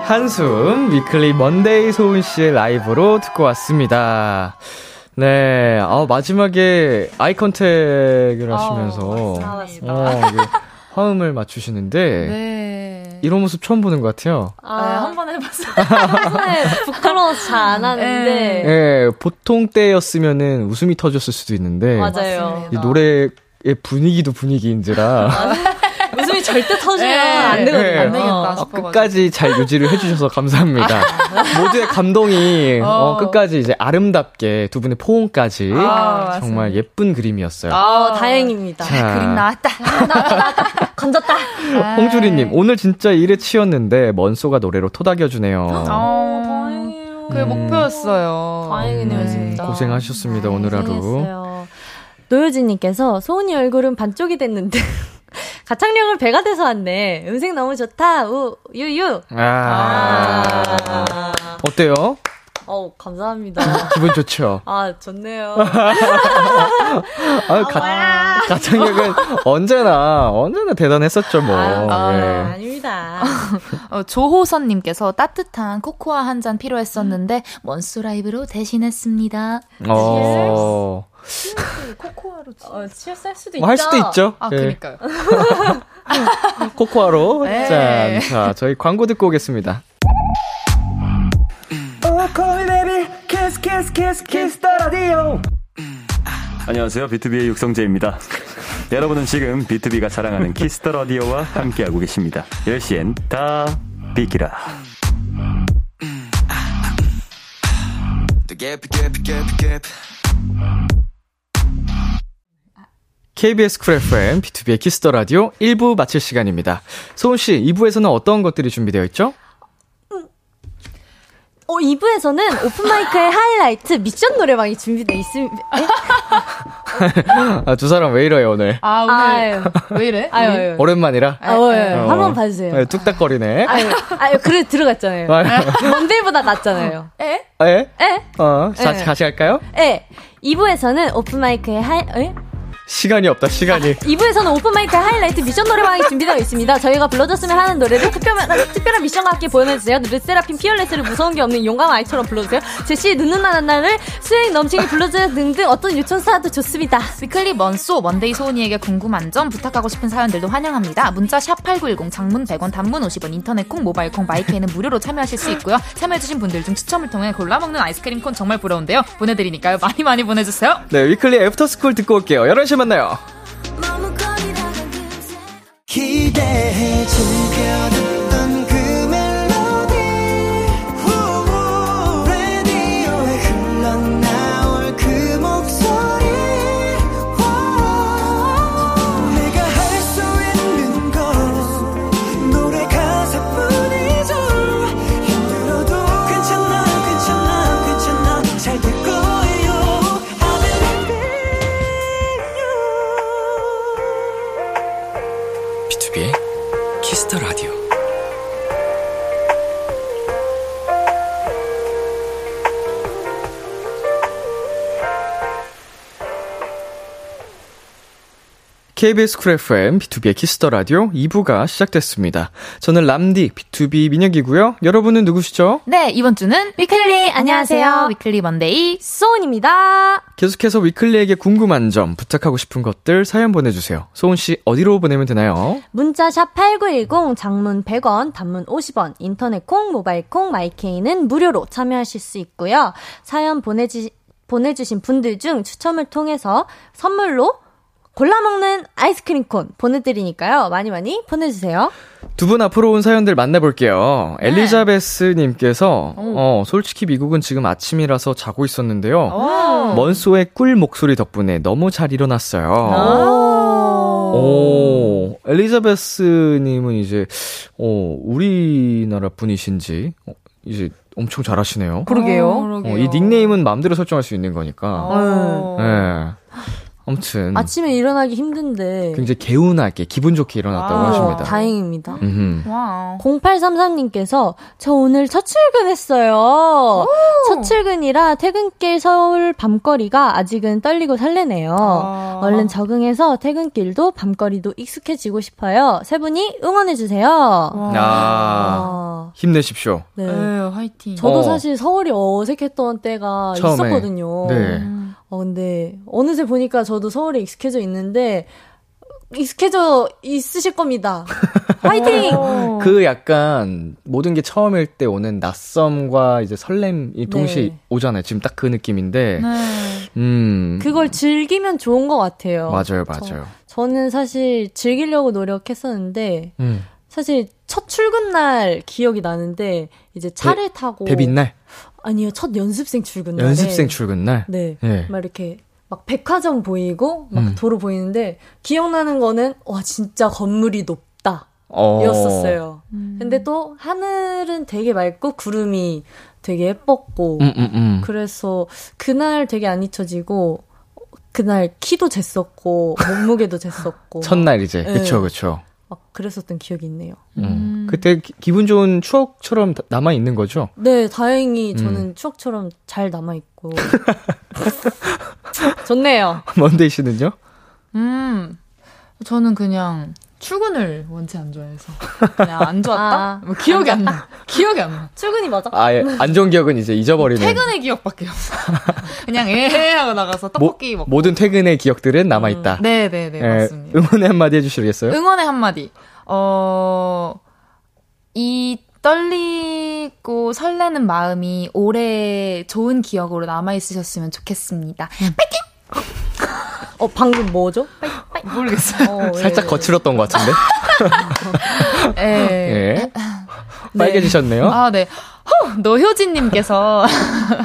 한숨 위클리 먼데이 소은 씨의 라이브로 듣고 왔습니다. 네, 아 마지막에 eye contact을 하시면서 아. 어, 이게 화음을 맞추시는데 네. 이런 모습 처음 보는 것 같아요. 네, 한번 해봤어요. 부끄러워서 잘 안 하는데. 예, 보통 때였으면은 웃음이 터졌을 수도 있는데 맞아요. 이 노래의 분위기도 분위기인지라 웃음이 절대 터지면 네. 안 되거든요. 네. 안 되겠다 어. 끝까지 잘 유지를 해주셔서 감사합니다. 모두의 감동이 어, 어. 끝까지 이제 아름답게 두 분의 포옹까지 아, 맞습니다. 정말 예쁜 그림이었어요. 어, 다행입니다. 자, 그림 나왔다. 건졌다. 홍주리님 오늘 진짜 일에 치였는데 먼소가 노래로 토닥여주네요. 어, 다행이에요. 그게 음. 목표였어요. 다행이네요, 네. 진짜. 고생하셨습니다 오늘 하루. 고생했어요. 노효진님께서 소은이 얼굴은 반쪽이 됐는데 가창력은 배가 돼서 왔네. 음색 너무 좋다. 우 유유. 아, 아. 어때요? 어 감사합니다. 기분 좋죠. 아 좋네요. 아, 가, 가창력은 언제나 언제나 대단했었죠 뭐. 아, 예. 아닙니다. 어, 조호선님께서 따뜻한 코코아 한 잔 필요했었는데 먼수 라이브로 대신했습니다. 어, 코코아로 어, 실수할 수도 있죠. 뭐 할 수도 있죠. 아, 예. 그니까요. 코코아로 네. 짠. 자, 저희 광고 듣고 오겠습니다. 안녕하세요. 비투비의 육성재입니다. 여러분은 지금 비투비가 자랑하는 키스 더 라디오와 함께하고 계십니다. 10시엔 다 비키라. KBS 쿨 FM, 비투비의 키스 더 라디오 1부 마칠 시간입니다. 소은 씨, 2부에서는 어떤 것들이 준비되어 있죠? 어, 2부에서는 오픈마이크의 하이라이트 미션 노래방이 준비되어 있습니다. 아, 두 사람 왜 이래요, 오늘? 아, 오늘 아유. 왜 이래? 아유, 아유. 오랜만이라? 아, 어, 예. 어. 한번 봐주세요. 네, 뚝딱거리네. 아유, 아유, 그래, 들어갔잖아요. 아유. 먼데이보다 낫잖아요. 에? 예? 에? 어, 다시, 예. 다시 할까요? 예. 2부에서는 오픈마이크의 하이, 에? 시간이 없다, 시간이. 2부에서는 오픈마이크 하이라이트 미션 노래방이 준비되어 있습니다. 저희가 불러줬으면 하는 노래를 특별한, 특별한 미션과 함께 보내주세요. 르세라핌 FEARLESS를 무서운 게 없는 용감한 아이처럼 불러주세요. 제시 눈누난나를 swag 넘치게 불러주세요 등등 어떤 요청 사연도 좋습니다. 위클리 먼소 먼데이 소은이에게 궁금한 점 부탁하고 싶은 사연들도 환영합니다. 문자 샵 #8910 장문 100원, 단문 50원, 인터넷 콩, 모바일 콩, 마이케이는 무료로 참여하실 수 있고요. 참여해주신 분들 중 추첨을 통해 골라 먹는 아이스크림 콘 정말 부러운데요. 보내드리니까요. 많이 많이 보내주세요. 네, 위클리 애프터스쿨 듣고 올게요. 11시에 만나요. 머뭇거리다가 그새 기대해 즐겨 KBS 쿨 FM, B2B의 키스터 라디오 2부가 시작됐습니다. 저는 람디, BTOB 민혁이고요. 여러분은 누구시죠? 네, 이번 주는 위클리 안녕하세요. 위클리 먼데이 소은입니다. 계속해서 위클리에게 궁금한 점, 부탁하고 싶은 것들 사연 보내주세요. 소은씨, 어디로 보내면 되나요? 문자샵 8910 장문 100원, 단문 50원, 인터넷 콩, 모바일 콩, 마이케이는 무료로 참여하실 수 있고요. 사연 보내지, 보내주신 분들 중 추첨을 통해서 선물로 골라먹는 아이스크림 콘 보내드리니까요. 많이 많이 보내주세요. 두 분 앞으로 온 사연들 만나볼게요. 엘리자베스님께서, 어, 솔직히 미국은 지금 아침이라서 자고 있었는데요. 먼소의 꿀 목소리 덕분에 너무 잘 일어났어요. 오, 엘리자베스님은 이제, 어, 우리나라 분이신지, 어, 이제 엄청 잘하시네요. 그러게요. 어, 이 닉네임은 마음대로 설정할 수 있는 거니까. 어. 예. 아무튼. 아침에 일어나기 힘든데. 굉장히 개운하게, 기분 좋게 일어났다고 아, 하십니다. 다행입니다. 음흠. Wow. 0833님께서 저 오늘 첫 출근했어요. 첫 출근이라 퇴근길 서울 밤거리가 아직은 떨리고 설레네요. 아. 얼른 적응해서 퇴근길도 밤거리도 익숙해지고 싶어요. 세 분이 응원해 주세요. 와. 아, 아, 힘내십시오. 네. 네, 화이팅. 저도 어. 사실 서울이 어색했던 때가 처음에. 있었거든요. 네. 어, 근데 어느새 보니까 저도 서울에 익숙해져 있는데 익숙해져 있으실 겁니다. 화이팅! 어. 그 약간 모든 게 처음일 때 오는 낯섦과 이제 설렘이 동시에 네. 오잖아요. 지금 딱 그 느낌인데, 네. 음. 그걸 즐기면 좋은 것 같아요. 맞아요, 맞아요. 저 는 사실 즐기려고 노력했었는데 음. 사실 첫 출근 날 기억이 나는데 이제 차를 타고 데뷔 날, 아니요 첫 연습생 출근 날 연습생 출근 날. 네. 네. 막 이렇게 막 백화점 보이고 막 음. 도로 보이는데 기억나는 거는 와 진짜 건물이 높다 어. 였었어요. 근데 또 하늘은 되게 맑고 구름이 되게 예뻤고 음, 음, 음. 그래서 그날 되게 안 잊혀지고 그날 키도 쟀었고 몸무게도 쟀었고 첫날 이제, 네. 그쵸, 그쵸. 막 그랬었던 기억이 있네요. 음. 그때 기, 기분 좋은 추억처럼 다- 남아 있는 거죠? 네, 다행히 음. 저는 추억처럼 잘 남아 있고 좋네요. 먼데이 씨는요? 음, 저는 그냥 출근을 원치 안 좋아해서 그냥 안 좋았다. 아. 뭐 기억이 안 나. 기억이 안 나. 출근이 맞아? 아, 예. 안 좋은 기억은 이제 잊어버리는. 퇴근의 기억밖에 없어. 그냥 에 하고 나가서 떡볶이 모, 먹고. 모든 퇴근의 기억들은 남아 있다. 네네네 예, 맞습니다. 응원의 한마디 해주시겠어요? 응원의 한마디. 어, 이 떨리고 설레는 마음이 오래 좋은 기억으로 남아 있으셨으면 좋겠습니다. 어 방금 뭐죠? 모르겠어요. 어, 왜, 살짝 왜. 거칠었던 것 같은데? 예. 예. 빨개지셨네요? 아, 네. 허! 노효진님께서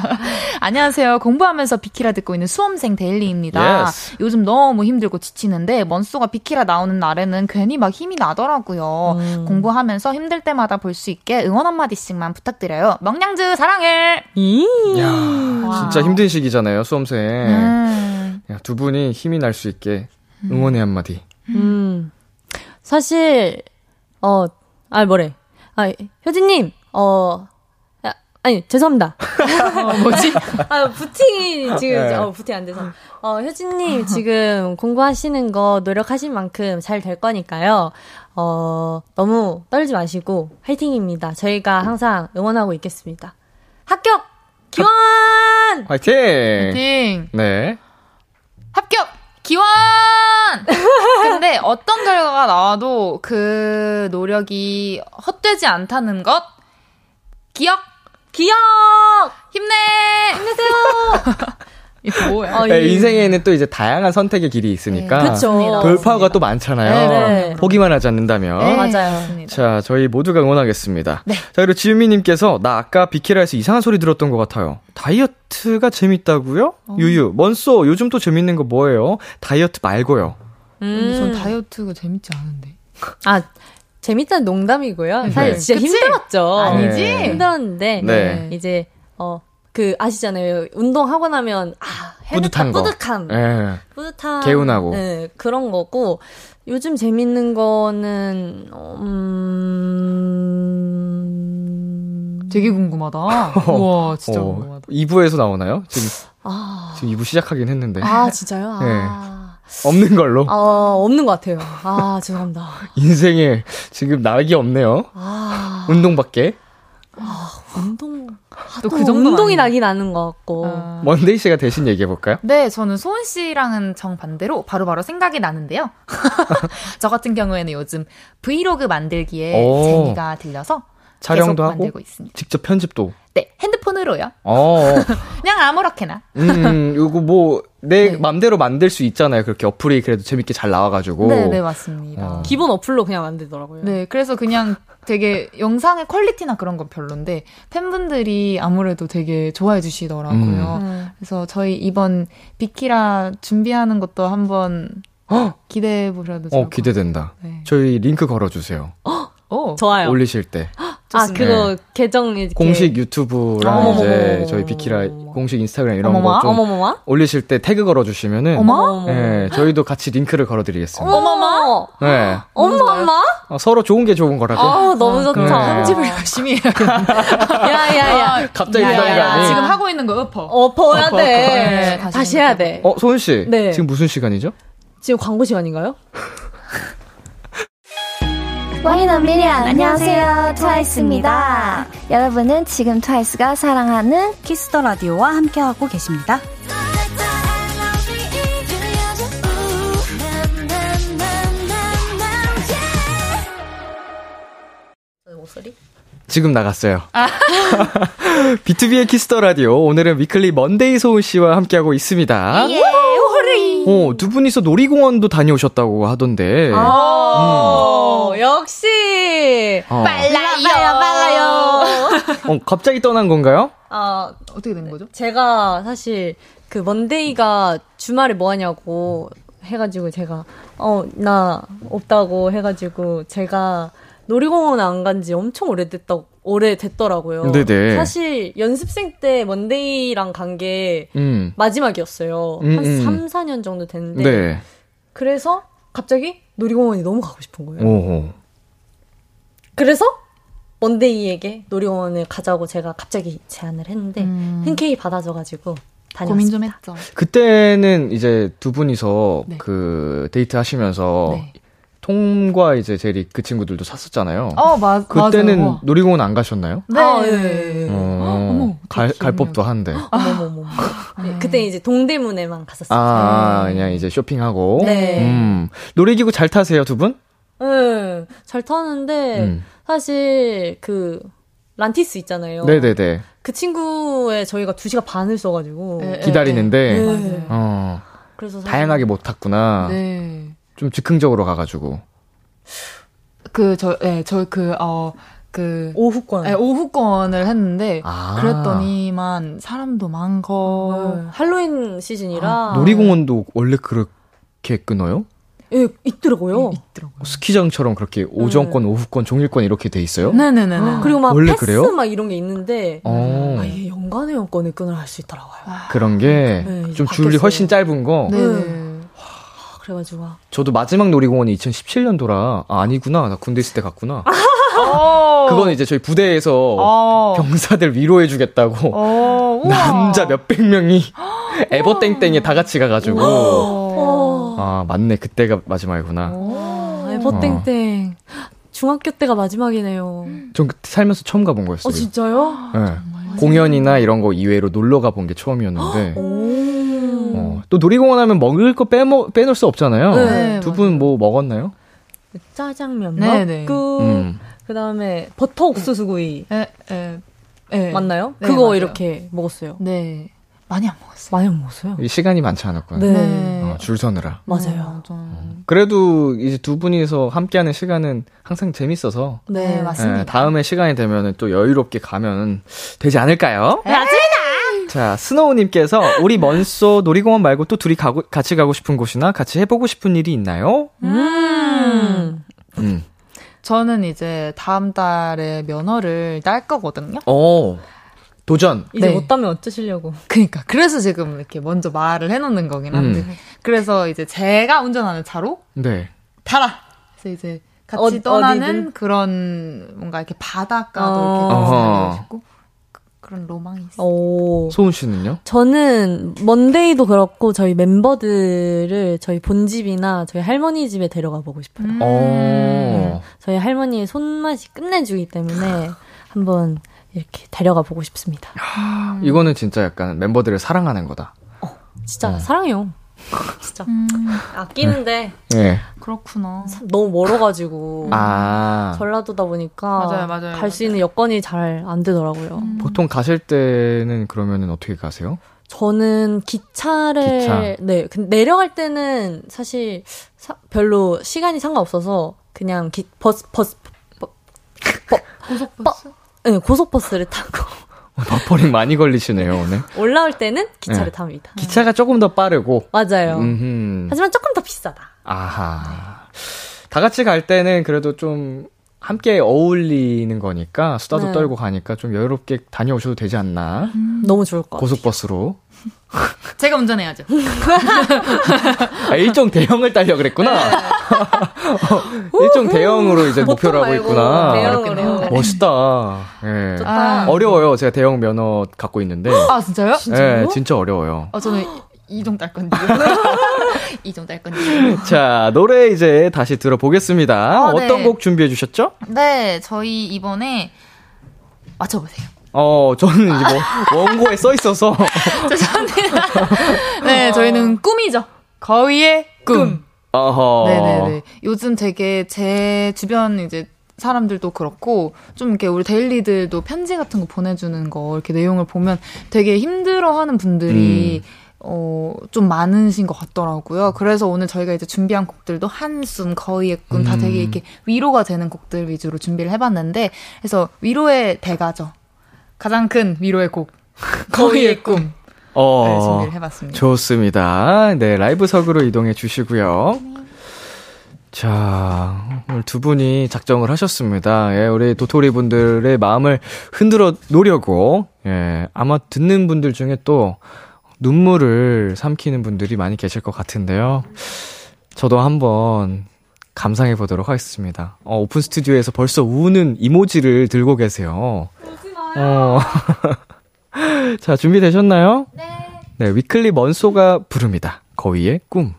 안녕하세요. 공부하면서 비키라 듣고 있는 수험생 데일리입니다. Yes. 요즘 너무 힘들고 지치는데 먼소가 비키라 나오는 날에는 괜히 막 힘이 나더라고요. 음. 공부하면서 힘들 때마다 볼 수 있게 응원 한 마디씩만 부탁드려요. 명량즈 사랑해. 이. 진짜 힘든 시기잖아요, 수험생. 음. 야, 두 분이 힘이 날 수 있게 응원의 한마디. 음. 사실 어, 아 뭐래? 아 효진님, 어, 아, 아니 죄송합니다. 어, 뭐지? 아, 부팅이 지금, 네. 어, 부팅 안 돼서. 어, 효진님 지금 공부하시는 거 노력하신 만큼 잘 될 거니까요. 어, 너무 떨지 마시고 화이팅입니다. 저희가 항상 응원하고 있겠습니다. 합격! 기원! 화이팅! 띵. 네. 합격! 기원! 근데 어떤 결과가 나와도 그 노력이 헛되지 않다는 것 기억! 기억! 힘내! 힘내세요! 뭐야? 어, 네, 이- 인생에는 또 이제 다양한 선택의 길이 있으니까. 네. 돌파구가 또 많잖아요. 네, 네. 포기만 하지 않는다면. 네, 맞아요. 자, 저희 모두가 응원하겠습니다. 네. 자, 그리고 지유미님께서, 나 아까 비키라에서 이상한 소리 들었던 것 같아요. 다이어트가 재밌다고요? 어. 유유, 먼소, 요즘 또 재밌는 거 뭐예요? 다이어트 말고요. 근데 전 음. 다이어트가 재밌지 않은데. 아, 재밌다는 농담이고요. 사실 네. 진짜 그치? 힘들었죠. 아니지? 네. 힘들었는데, 네. 이제, 어, 그, 아시잖아요. 운동하고 나면, 아, 해냈다, 뿌듯한 거. 뿌듯함. 예. 뿌듯함. 개운하고. 네, 그런 거고, 요즘 재밌는 거는, 어, 음, 되게 궁금하다. 우와, 진짜 어, 궁금하다. 2부에서 나오나요? 지금, 아, 지금 2부 시작하긴 했는데. 아, 진짜요? 네. 아, 없는 걸로. 아, 없는 것 같아요. 아, 죄송합니다. 인생에 지금 낙이 없네요. 아, 운동밖에. 운동. 또또그 정도는 운동이. 나긴 나는 것 같고. 아. 먼데이 씨가 대신 얘기해 볼까요? 네, 저는 소은 씨랑은 정 반대로 바로바로 생각이 나는데요. 저 같은 경우에는 요즘 브이로그 만들기에 오. 재미가 들려서 촬영도 계속 하고, 만들고 있습니다. 직접 편집도. 네, 핸드폰으로요. 어, 그냥 아무렇게나. 음, 요거 뭐, 내 네. 맘대로 만들 수 있잖아요. 그렇게 어플이 그래도 재밌게 잘 나와가지고. 네, 네, 맞습니다. 어. 기본 어플로 그냥 만들더라고요. 네, 그래서 그냥 되게 영상의 퀄리티나 그런 건 별론데 팬분들이 아무래도 되게 좋아해 주시더라고요. 음. 그래서 저희 이번 비키라 준비하는 것도 한번 헉! 기대해 보셔도 좋을 어, 기대된다. 네. 저희 링크 걸어 주세요. 오, 좋아요. 올리실 때. 아, 좋습니다. 그거 계정 이렇게. 공식 유튜브랑 어머머머. 이제 저희 비키라 공식 인스타그램 이런 어머머, 거좀 어머머머. 올리실 때 태그 걸어 주시면은. 어머? 네, 저희도 같이 링크를 걸어 드리겠습니다. 어머머. 네. 어머머. 어, 서로 좋은 게 좋은 거라고. 아, 너무 좋다. 네. 편집을 열심히 해요. 야야 야. 갑자기 야, 야, 야. 부담감이. 지금 하고 있는 거 엎어. 엎어야 돼. 네, 다시 다시 해야 돼. 어, 소은 씨. 네. 지금 무슨 시간이죠? 지금 광고 시간인가요? One in a million 안녕하세요 트와이스입니다 여러분은 지금 트와이스가 사랑하는 Kiss the Radio와 함께하고 계십니다 목소리? 지금 나갔어요. B2B의 키스터 라디오. 오늘은 위클리 먼데이 소은 씨와 함께하고 있습니다. 예, 어, 두 분이서 놀이공원도 다녀오셨다고 하던데. 어, 역시. 어, 빨라요, 빨라요. 어, 갑자기 떠난 건가요? 아, 어떻게 된 거죠? 제가 사실 그 먼데이가 주말에 뭐 하냐고 해가지고 제가 어 나 없다고 해가지고 제가 놀이공원 안 간 지 엄청 오래됐다 오래 됐더라고요. 네네. 사실 연습생 때 먼데이랑 간게 음. 마지막이었어요. 음, 한 음. 3, 4년 정도 됐는데 네. 그래서 갑자기 놀이공원이 너무 가고 싶은 거예요. 오. 그래서 먼데이에게 놀이공원을 가자고 제가 갑자기 제안을 했는데 음. 흔쾌히 받아줘가지고 다녔습니다. 고민 좀 했죠. 그때는 이제 두 분이서 네. 그 데이트 하시면서 네. 톰과 이제 제리 그 친구들도 샀었잖아요. 어, 맞, 그때는 맞아요. 놀이공원 안 가셨나요? 네. 아, 예. 어, 어머, 갈, 갈? 법도 한데. 어머머머. 네, 그때 이제 동대문에만 갔었어요. 아, 그냥 이제 쇼핑하고. 네. 음. 놀이기구 잘 타세요, 두 분? 네, 잘 타는데 음. 사실 그 란티스 있잖아요. 네네네. 그 친구에 저희가 2시간 반을 써가지고 네, 기다리는데, 네. 맞아요. 어, 그래서 사실 다양하게 못 탔구나. 네. 좀 즉흥적으로 가가지고. 그, 저, 예, 저 그, 어, 그, 오후권 예, 오후권을 했는데, 아. 그랬더니만 사람도 많고, 네, 할로윈 시즌이라 아, 놀이공원도 원래 그렇게 끊어요? 예, 있더라고요. 있더라고요. 스키장처럼 그렇게 오전권, 오후권, 종일권 이렇게 돼 있어요? 네네네네. 그리고 막 원래 패스 그래요? 막 이런 게 있는데 어, 아 예 연간의 연권을 끊을 수 있더라고요. 그런 게 네, 좀 줄이. 훨씬 짧은 거. 네네. 아, 그래가지고 저도 마지막 놀이공원이 2017년도라, 아, 아니구나. 나 군대 있을 때 갔구나. 오, 그거는 이제 저희 부대에서 어. 병사들 위로해주겠다고 어. 남자 몇백 명이 에버땡땡에 다 같이 가가지고 어. 아 맞네 그때가 마지막이구나. 아, 에버땡땡. 중학교 때가 마지막이네요. 전 그때 살면서 처음 가본 어, 거였어요. 진짜요? 네. 공연이나 이런 거 이외로 놀러 가본 게 처음이었는데 오. 어, 또 놀이공원 하면 먹을 거 빼먹 빼놓을 수 없잖아요. 네, 두 분 뭐 먹었나요? 짜장면 네, 네. 먹고, 음. 그 다음에 버터 옥수수구이. 에, 에, 에. 맞나요? 네, 그거 맞아요. 이렇게 먹었어요. 네. 많이 안 먹었어요. 많이 안 먹었어요? 이 시간이 많지 않았구나. 네. 어, 줄 서느라. 맞아요. 그래도 이제 두 분이서 함께하는 시간은 항상 재밌어서 네, 네, 맞습니다. 예, 다음에 시간이 되면 또 여유롭게 가면 되지 않을까요? 맞습니다. 자, 스노우님께서 우리 먼소 놀이공원 말고 또 둘이 가고, 같이 가고 싶은 곳이나 같이 해보고 싶은 일이 있나요? 음. 음. 저는 이제 다음 달에 면허를 딸 거거든요. 어, 도전. 이제 네. 못 따면 어쩌시려고. 그니까. 그래서 지금 이렇게 먼저 말을 해놓는 거긴 한데. 음. 그래서 이제 제가 운전하는 차로 네. 타라! 그래서 이제 같이 어- 떠나는 어디든? 그런 뭔가 이렇게 바닷가도 어. 이렇게. 가고 싶고 그- 그런 로망이 있어요. 오. 소은 씨는요? 저는 먼데이도 그렇고 저희 멤버들을 저희 본집이나 저희 할머니 집에 데려가 보고 싶어요. 음. 어. 저희 할머니의 손맛이 끝내주기 때문에 한번 이렇게 데려가 보고 싶습니다. 이거는 진짜 약간 멤버들을 사랑하는 거다. 진짜 어. 사랑해요. 진짜 음, 아끼는데 예. 그렇구나. 너무 멀어가지고 아. 전라도다 보니까 맞아요, 맞아요, 갈 수. 있는 여건이 잘 안 되더라고요. 음. 보통 가실 때는 그러면은 어떻게 가세요? 저는 기차를 기차. 네 근데 내려갈 때는 사실 사- 별로 시간이 상관없어서 그냥 기, 버스 버스 버, 버, 고속버스? 네, 고속버스를 타고 버퍼링 많이 걸리시네요, 오늘. 올라올 때는 기차를 네. 탑니다. 기차가 조금 더 빠르고. 맞아요. 음흠. 하지만 조금 더 비싸다. 아하. 다 같이 갈 때는 그래도 좀 함께 어울리는 거니까 수다도 네. 떨고 가니까 좀 여유롭게 다녀오셔도 되지 않나. 너무 좋을 것 같아요. 고속버스로. 제가 운전해야죠. 아, 일종 대형을 따려 그랬구나. 어, 일종 대형으로 이제 목표로 하고 있구나. 대형으로. 멋있다. 예. 아. 어려워요. 제가 대형 면허 갖고 있는데. 아, 진짜요? 예, 진짜 어려워요. 어, 저는 이종 딸 건데. 이종 딸 건데. 자, 노래 이제 다시 들어보겠습니다. 어, 네. 어떤 곡 준비해 주셨죠? 네, 저희 이번에 맞춰보세요. 어, 저는 이제 뭐 원고에 써 있어서 죄송합니다. 네, 저희는 꿈이죠. 거위의 꿈. 어허. 네네네. 요즘 되게 제 주변 이제 사람들도 그렇고 좀 이렇게 우리 데일리들도 편지 같은 거 보내주는 거 이렇게 내용을 보면 되게 힘들어하는 분들이 어, 좀 많으신 것 같더라고요. 그래서 오늘 저희가 이제 준비한 곡들도 한숨, 거위의 꿈, 다 음. 되게 이렇게 위로가 되는 곡들 위주로 준비를 해봤는데, 그래서 위로의 대가죠. 가장 큰 위로의 곡. 거위의 꿈. 어. 네, 준비를 해봤습니다. 좋습니다. 네, 라이브석으로 이동해 주시고요. 자, 오늘 두 분이 작정을 하셨습니다. 예, 우리 도토리 분들의 마음을 흔들어 놓으려고, 예, 아마 듣는 분들 중에 또 눈물을 삼키는 분들이 많이 계실 것 같은데요. 저도 한번 감상해 보도록 하겠습니다. 어, 오픈 스튜디오에서 벌써 우는 이모지를 들고 계세요. 어. 자, 준비되셨나요? 네. 네, 위클리 먼소가 부릅니다. 거위의 꿈.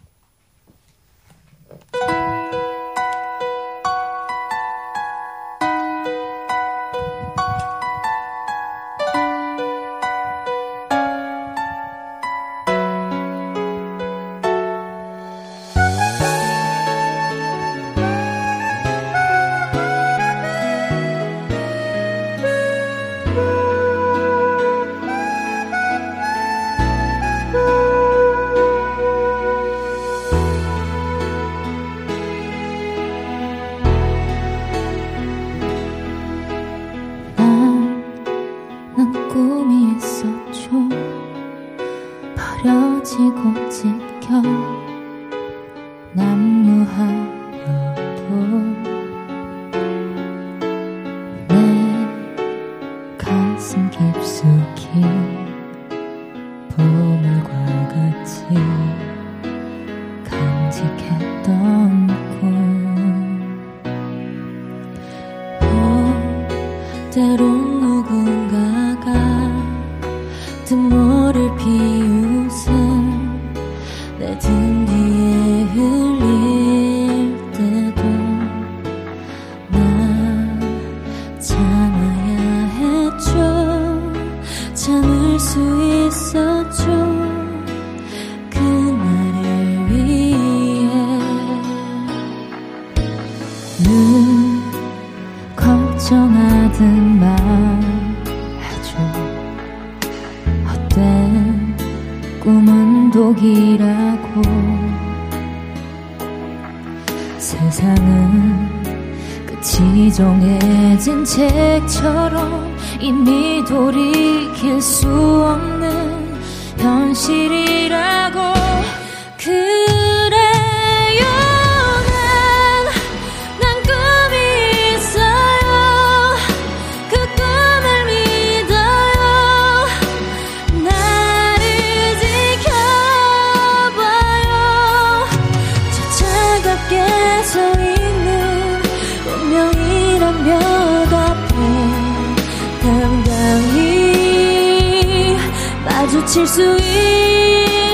마주칠 수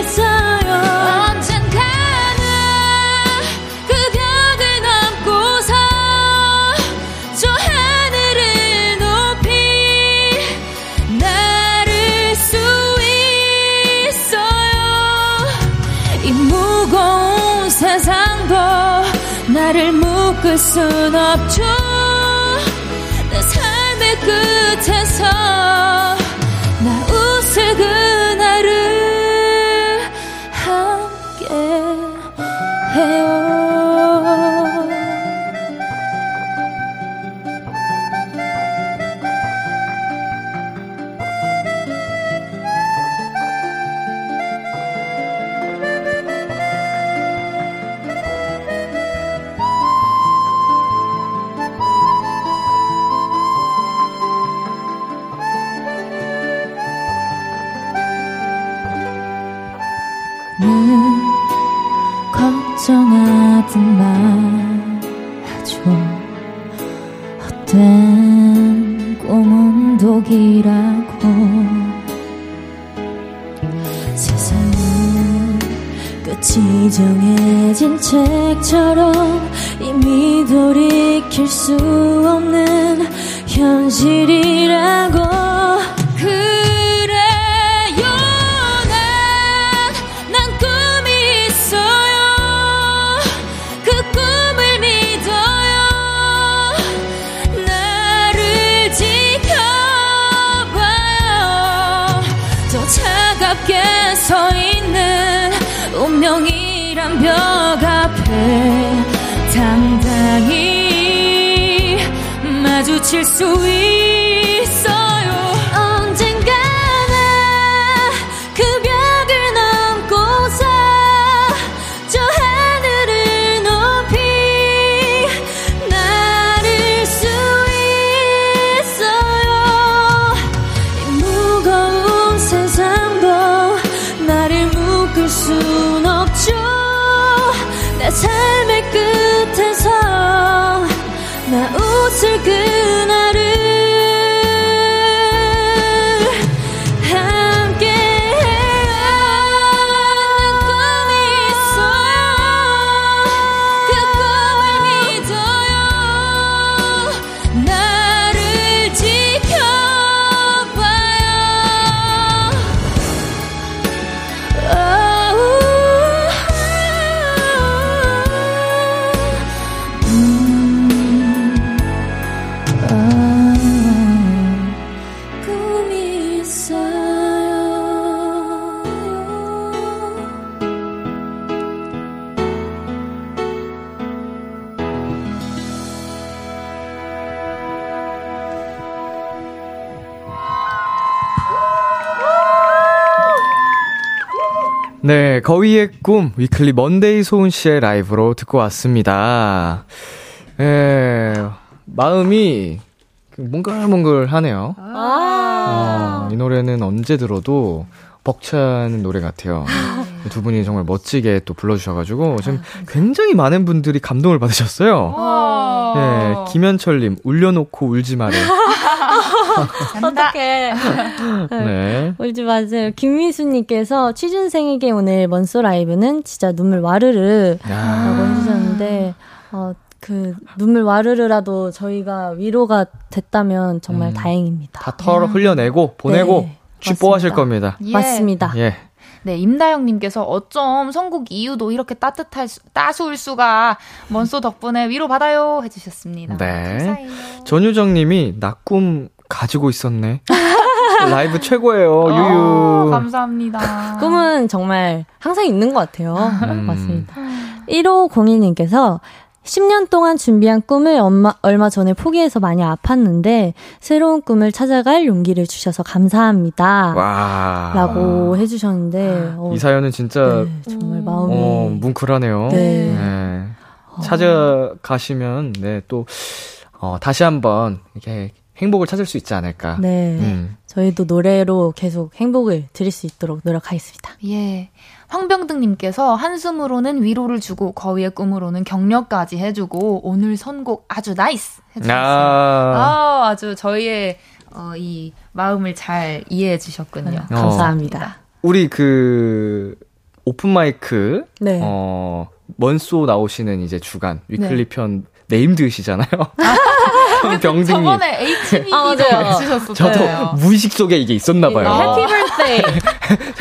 있어요. 언젠가는 그 벽을 넘고서 저 하늘을 높이 나를 수 있어요. 이 무거운 세상도 나를 묶을 순 없죠. 내 삶의 끝에서 마주칠 수 있 네, 거위의 꿈, 위클리 먼데이 소은 씨의 라이브로 듣고 왔습니다. 에, 마음이 몽글몽글하네요. 어, 이 노래는 언제 들어도 벅차는 노래 같아요. 두 분이 정말 멋지게 또 불러주셔가지고 지금 굉장히 많은 분들이 감동을 받으셨어요. 네, 김현철님 울려놓고 울지 마래. 어떡해. 네. 울지 마세요. 김미수님께서 취준생에게 오늘 먼소 라이브는 진짜 눈물 와르르 라고 야. 해주셨는데, 어, 그, 눈물 와르르라도 저희가 위로가 됐다면 정말 음. 다행입니다. 다 털어 흘려내고 보내고 네, 맞습니다. 겁니다. 예. 맞습니다. 예. 네, 임다영님께서 어쩜 선곡 이유도 이렇게 따뜻할 수, 따스울 수가 먼소 덕분에 위로 받아요 해주셨습니다. 네. 감사해요. 전유정님이 나꿈 가지고 있었네. 라이브 최고예요. 어, 유유. 감사합니다. 꿈은 정말 항상 있는 것 같아요. 음. 맞습니다. 1502님께서 10년 동안 준비한 꿈을 엄마, 얼마 전에 포기해서 많이 아팠는데 새로운 꿈을 찾아갈 용기를 주셔서 감사합니다. 와. 라고 해주셨는데 어, 이 사연은 진짜 네, 정말 마음이 어, 뭉클하네요. 네. 네. 찾아가시면 네, 또 어, 다시 한번 이렇게 행복을 찾을 수 있지 않을까. 네. 음. 저희도 노래로 계속 행복을 드릴 수 있도록 노력하겠습니다. 예. 황병등님께서 한숨으로는 위로를 주고 거위의 꿈으로는 격려까지 해주고 오늘 선곡 아주 nice 해주셨어요. 아. 아, 아주 저희의 어, 이 마음을 잘 이해해 주셨군요. 어. 감사합니다. 우리 그 open mic 네. 어 먼소 나오시는 이제 주간 위클리 네. 편 named시잖아요. 병등님. 저번에 HB도 아, 맞아요. 해주셨었어요. 저도 무의식 속에 이게 있었나 봐요. Happy birthday.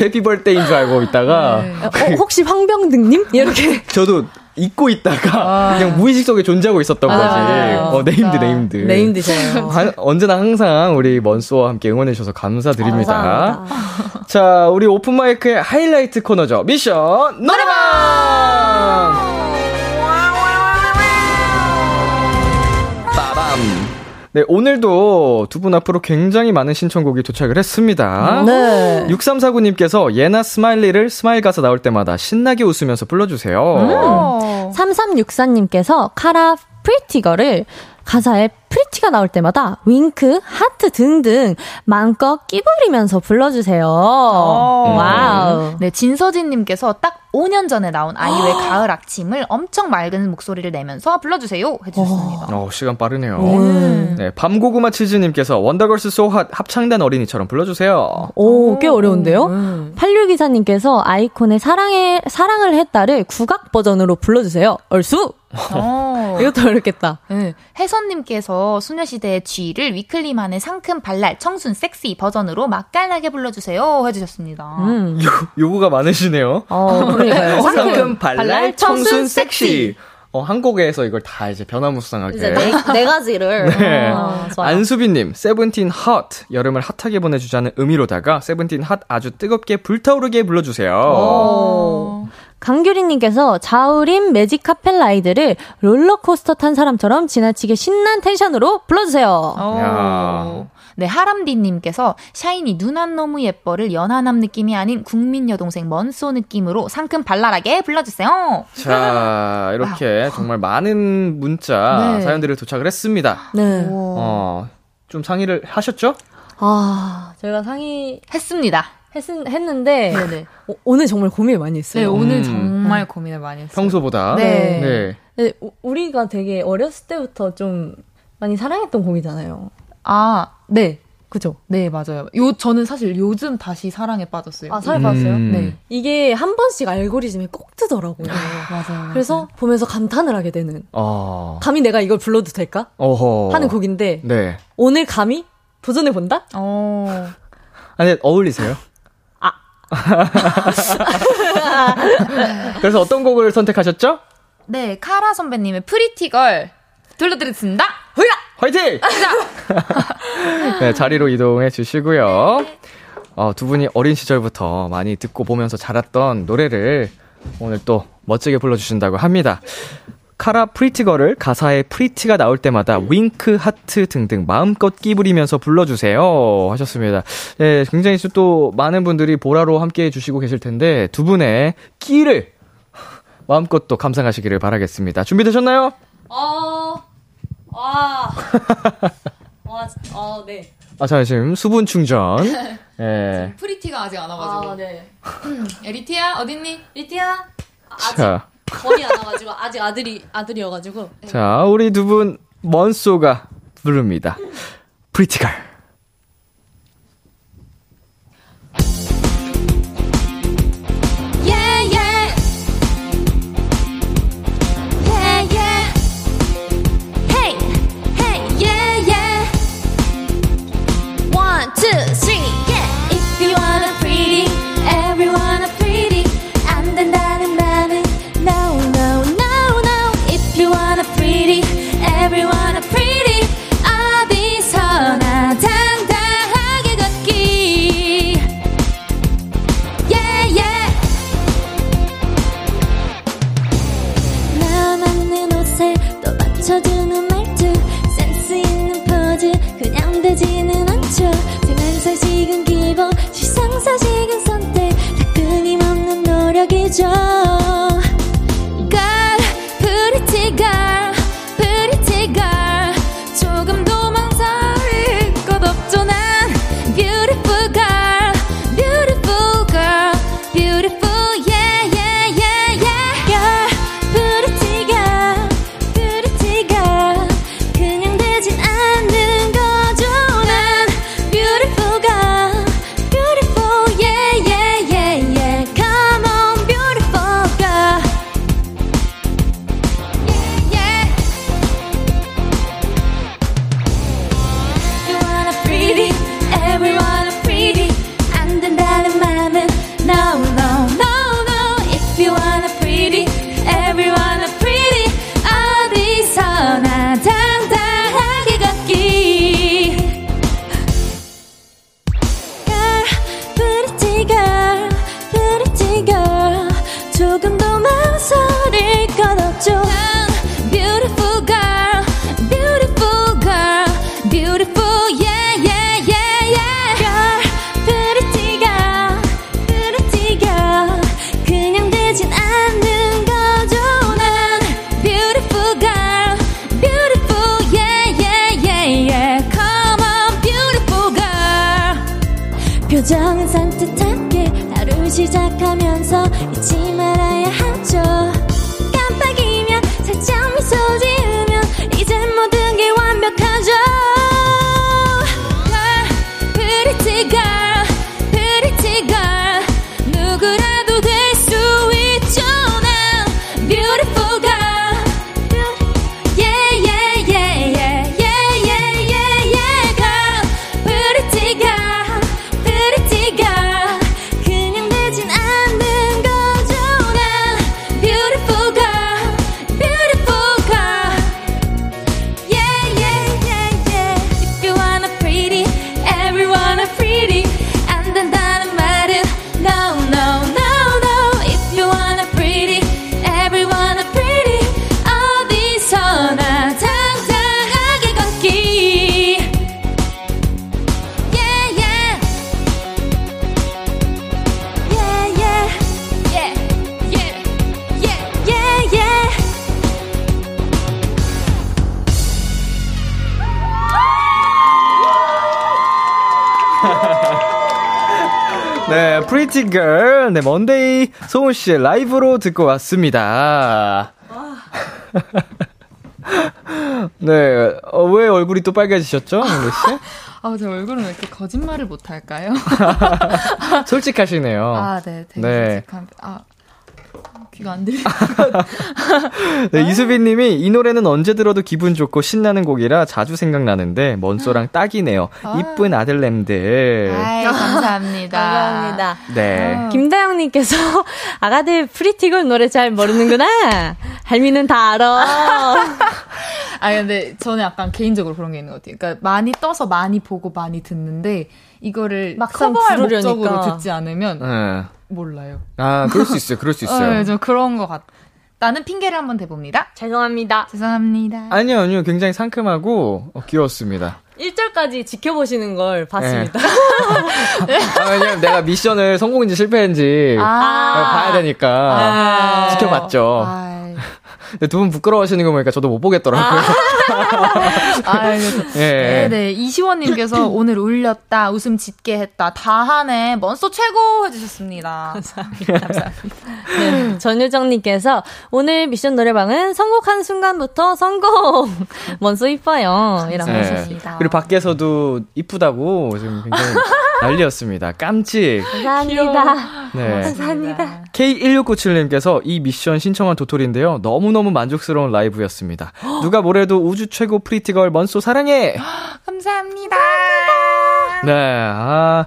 Happy birthday인 줄 알고 있다가 네. 어, 혹시 황병등님? 이렇게. 저도 잊고 있다가 아. 그냥 무의식 속에 존재하고 있었던 거지. 맞아요. 어, named named. named셔요. 한- 언제나 항상 우리 먼소와 함께 응원해 주셔서 감사드립니다. 감사합니다. 자, 우리 open mic의 하이라이트 코너죠. 미션 노래방! 네, 오늘도 두 분 앞으로 굉장히 많은 신청곡이 도착을 했습니다. 네. 6349님께서 예나 Smiley를 smile 가사 나올 때마다 신나게 웃으면서 불러주세요. 어. 3364님께서 카라 Pretty Girl을 가사에 pretty가 나올 때마다 윙크, 하트 등등 마음껏 끼부리면서 불러주세요. 어. Wow. 네, 진서진님께서 딱 5년 전에 나온 아이유의 가을 아침을 엄청 맑은 목소리를 내면서 불러주세요 해주셨습니다. 어, 시간 빠르네요. 음. 네, 밤고구마 치즈님께서 원더걸스 소핫 합창단 어린이처럼 불러주세요. 오, 꽤 어려운데요? 86기사님께서 아이콘의 사랑에, 사랑을 했다를 국악 버전으로 불러주세요. 얼쑤! 어. 이것도 어렵겠다. 네, 혜선님께서 소녀시대의 G를 위클리만의 상큼 발랄 청순 섹시 버전으로 맛깔나게 불러주세요 해주셨습니다. 음. 요, 요구가 많으시네요. 어, 그러니까요. 상큼, 발랄, 청순, 섹시. 어, 한국에서 이걸 다 이제 변화무쌍하게. 이제 네, 네 가지를. 네. 어, 좋아요. 안수빈님, 세븐틴 HOT. 여름을 hot하게 보내주자는 의미로다가 세븐틴 HOT 아주 뜨겁게 불타오르게 불러주세요. 어. 강규리님께서 자우림 Magic Carpet Ride를 롤러코스터 탄 사람처럼 지나치게 신난 텐션으로 불러주세요. 어. 네, 하람디님께서 샤이니 누난 너무 예뻐를 연하남 느낌이 아닌 국민 여동생 먼소 느낌으로 상큼 발랄하게 불러주세요. 자, 이렇게 정말 많은 문자, 네. 사연들을 도착을 했습니다. 네. 어, 좀 상의를 하셨죠? 아, 저희가 상의 했습니다. 했, 했는데, 네네. 오- 오늘 정말 고민을 많이 네, 했어요. 오늘 음. 정말 고민을 많이 했어요. 평소보다. 네. 네. 우- 우리가 되게 어렸을 때부터 좀 많이 사랑했던 곡이잖아요. 아, 네. 그죠? 네, 맞아요. 요, 저는 사실 요즘 다시 사랑에 빠졌어요. 아, 사랑 받았어요? 음. 네. 이게 한 번씩 알고리즘에 꼭 뜨더라고요. 맞아요. 그래서 보면서 감탄을 하게 되는. 어. 감히 내가 이걸 불러도 될까? 어허. 하는 곡인데, 네. 오늘 감히 도전해본다? 어. 아니, 어울리세요? 아. 그래서 어떤 곡을 선택하셨죠? 네, 카라 선배님의 Pretty Girl 들려드리겠습니다. 후야! 화이팅! 네, 자리로 이동해 주시고요. 어, 두 분이 어린 시절부터 많이 듣고 보면서 자랐던 노래를 오늘 또 멋지게 불러주신다고 합니다. 카라 Pretty Girl을 가사에 Pretty가 나올 때마다 윙크, 하트 등등 마음껏 끼부리면서 불러주세요. 하셨습니다. 네, 굉장히 또 많은 분들이 보라로 함께 해주시고 계실 텐데 두 분의 끼를 마음껏 또 감상하시기를 바라겠습니다. 준비되셨나요? 어, 와. 와, 어, 네. 아, 자, 지금 수분 충전. 예. Pretty가 아직 안 와가지고. 아, 네. Pretty야, 어딨니? 리티야? 아직 자, 거의 안 와가지고, 아직 아들이, 아들이어가지고. 자, 우리 두 분, 먼소가 부릅니다. Pretty Girl. 산뜻하게 하루 시작하면서 잊지 말아야 하죠 네, Girl. 네, 먼데이 소은 씨의 라이브로 듣고 왔습니다. 네, 어, 왜 얼굴이 또 빨개지셨죠, 민우 씨? 아, 제 얼굴은 왜 이렇게 거짓말을 못 할까요? 솔직하시네요. 아, 네, 되게 네. 솔직한. 아, 귀가 안 들려. 네, 이수빈 님이 이 노래는 언제 들어도 기분 좋고 신나는 곡이라 자주 생각나는데 먼소랑 딱이네요. 이쁜 아들내미들. 아이, 감사합니다. 감사합니다. 네. 김다영님께서 아가들 Pretty Girl 노래 잘 모르는구나. 할미는 다 알아. 아 근데 저는 약간 개인적으로 그런 게 있는 것 같아요. 그러니까 많이 떠서 많이 보고 많이 듣는데 이거를 막상 커버할 부르려니까. 목적으로 듣지 않으면 네. 몰라요. 아, 그럴 수 있어요. 그럴 수 있어요. 네, 저 그런 것 같. 나는 핑계를 한번 대봅니다. 죄송합니다. 죄송합니다. 아니요, 아니요. 굉장히 상큼하고 어, 귀여웠습니다. 1절까지 지켜보시는 걸 봤습니다. 아, 왜냐면 내가 미션을 성공인지 실패인지 아. 봐야 되니까 아. 지켜봤죠. 두 분 부끄러워하시는 거 보니까 저도 못 보겠더라고요. 아, 그래서. 예. 네네. 이시원님께서 오늘 울렸다, 웃음 짓게 했다, 다 하네, 먼소 최고 해주셨습니다. 네, 전유정님께서 오늘 미션 노래방은 선곡한 순간부터 성공! 먼소 이뻐요. 이라고 네. 하셨습니다. 그리고 밖에서도 이쁘다고 지금 굉장히 난리였습니다. 깜찍. 감사합니다. 네. 감사합니다. K1697님께서 이 미션 신청한 도토리인데요. 너무너무 만족스러운 라이브였습니다. 누가 뭐래도 우주 최고 Pretty Girl 먼소 사랑해! 감사합니다. 네, 아,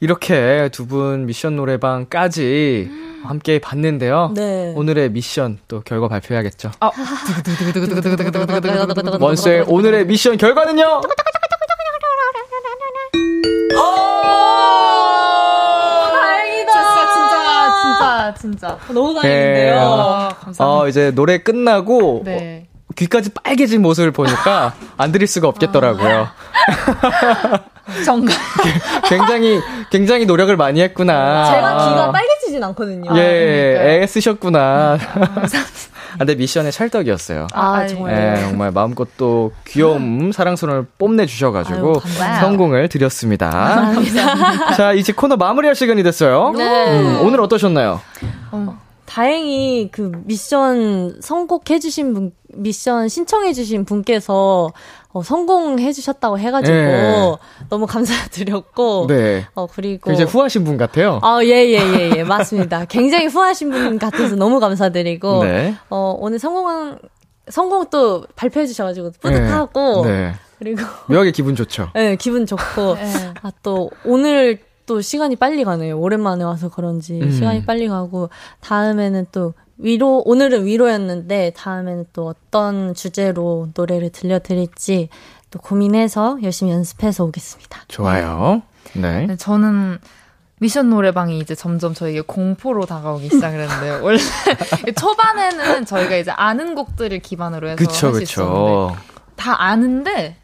이렇게 두 분 미션 노래방까지 함께 봤는데요. 네. 오늘의 미션 또 결과 발표해야겠죠. 어, 원스의 오늘의 미션 결과는요? 진짜, 진짜, 진짜, 진짜. 너무 네. 다행인데요. 아, 감사합니다. 어, 이제 노래 끝나고 네. 어, 귀까지 빨개진 모습을 보니까 안 드릴 수가 없겠더라고요. 정말. 굉장히 굉장히 노력을 많이 했구나. 제가 귀가 빨개지진 않거든요. 예, 그러니까요. 애 쓰셨구나. 아, 근데 미션의 찰떡이었어요. 아, 정말. 예, 정말 마음껏 또 귀여움, 사랑스러움을 뽐내주셔가지고 아유. 성공을 드렸습니다. 자, 이제 코너 마무리할 시간이 됐어요. 네. 음, 오늘 어떠셨나요? 다행히 그 미션 선곡해주신 분, 미션 신청해주신 분께서 어, 성공해주셨다고 해가지고 예. 너무 감사드렸고, 네. 어, 그리고. 굉장히 후하신 분 같아요. 아, 예, 예, 예, 예, 맞습니다. 굉장히 후하신 분 같아서 너무 감사드리고, 네. 어, 오늘 성공한, 성공 또 발표해주셔가지고 뿌듯하고, 네. 그리고, 묘하게 기분 좋죠. 예, 기분 좋고, 네. 아, 또, 오늘 또 시간이 빨리 가네요. 오랜만에 와서 그런지 음. 시간이 빨리 가고, 다음에는 또 위로, 오늘은 위로였는데, 다음에는 또 어떤 주제로 노래를 들려드릴지 또 고민해서 열심히 연습해서 오겠습니다. 좋아요. 네. 네, 저는 미션 노래방이 이제 점점 저에게 공포로 다가오기 시작했는데 원래 초반에는 저희가 이제 아는 곡들을 기반으로 해서 그쵸, 할수 있었는데 그쵸. 다 아는데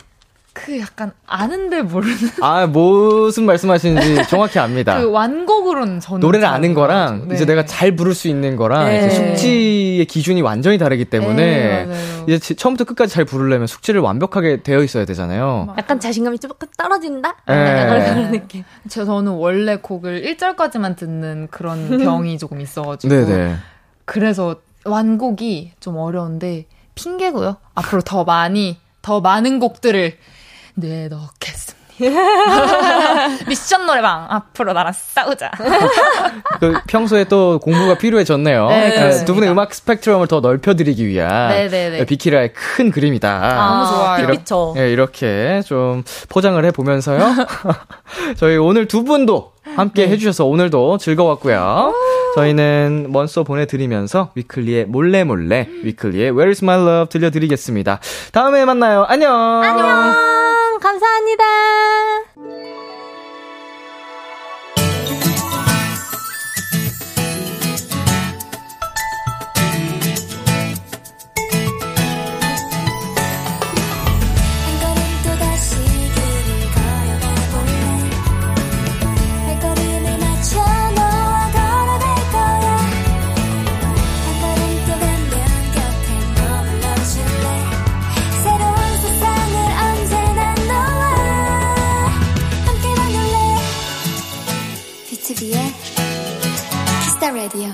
그 약간 아는데 모르는 아, 무슨 말씀하시는지 정확히 압니다. 그 완곡으로는 저는 노래를 잘 아는 거랑 몰라가지고. 이제 네. 내가 잘 부를 수 있는 거랑 네. 이제 숙지의 기준이 완전히 다르기 때문에 네. 이제 지- 처음부터 끝까지 잘 부르려면 숙지를 완벽하게 되어 있어야 되잖아요. 약간 자신감이 조금 떨어진다? 예. 약간 그런 느낌. 저 저는 원래 곡을 1절까지만 듣는 그런 병이 조금 있어가지고 네네. 그래서 완곡이 좀 어려운데 핑계고요. 앞으로 더 많이 더 많은 곡들을 내놓겠습니다. 미션 노래방 앞으로 나랑 싸우자. 그 평소에 또 공부가 필요해졌네요. 네, 그. 두 분의 음악 스펙트럼을 더 넓혀드리기 위한 네네네. 비키라의 큰 그림이다. 너무 좋아요. 빛비쳐. 예, 이렇게 좀 포장을 해보면서요. 저희 오늘 두 분도 함께 해주셔서 오늘도 즐거웠고요. 저희는 먼소 보내드리면서 위클리의 몰래 몰래, 위클리의 Where's My Love 들려드리겠습니다. 다음에 만나요. 안녕! 안녕! 감사합니다! The Radio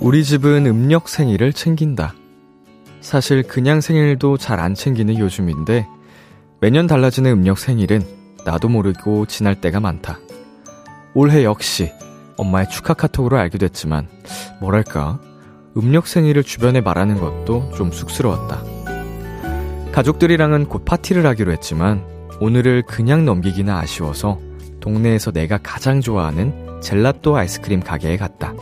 우리 집은 음력 생일을 챙긴다. 사실 그냥 생일도 잘 안 챙기는 요즘인데 매년 달라지는 음력 생일은 나도 모르고 지날 때가 많다. 올해 역시 엄마의 축하 카톡으로 알게 됐지만 뭐랄까 음력 생일을 주변에 말하는 것도 좀 쑥스러웠다. 가족들이랑은 곧 파티를 하기로 했지만 오늘을 그냥 넘기기는 아쉬워서 동네에서 내가 가장 좋아하는 젤라또 아이스크림 가게에 갔다.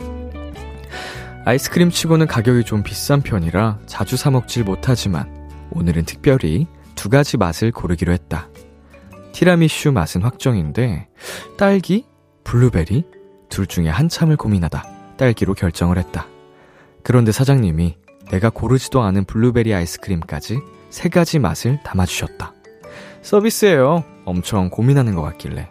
아이스크림 치고는 가격이 좀 비싼 편이라 자주 사 먹질 못하지만 오늘은 특별히 두 가지 맛을 고르기로 했다. 티라미슈 맛은 확정인데 딸기, 블루베리 둘 중에 한참을 고민하다 딸기로 결정을 했다. 그런데 사장님이 내가 고르지도 않은 블루베리 아이스크림까지 세 가지 맛을 담아주셨다. 서비스예요. 엄청 고민하는 것 같길래.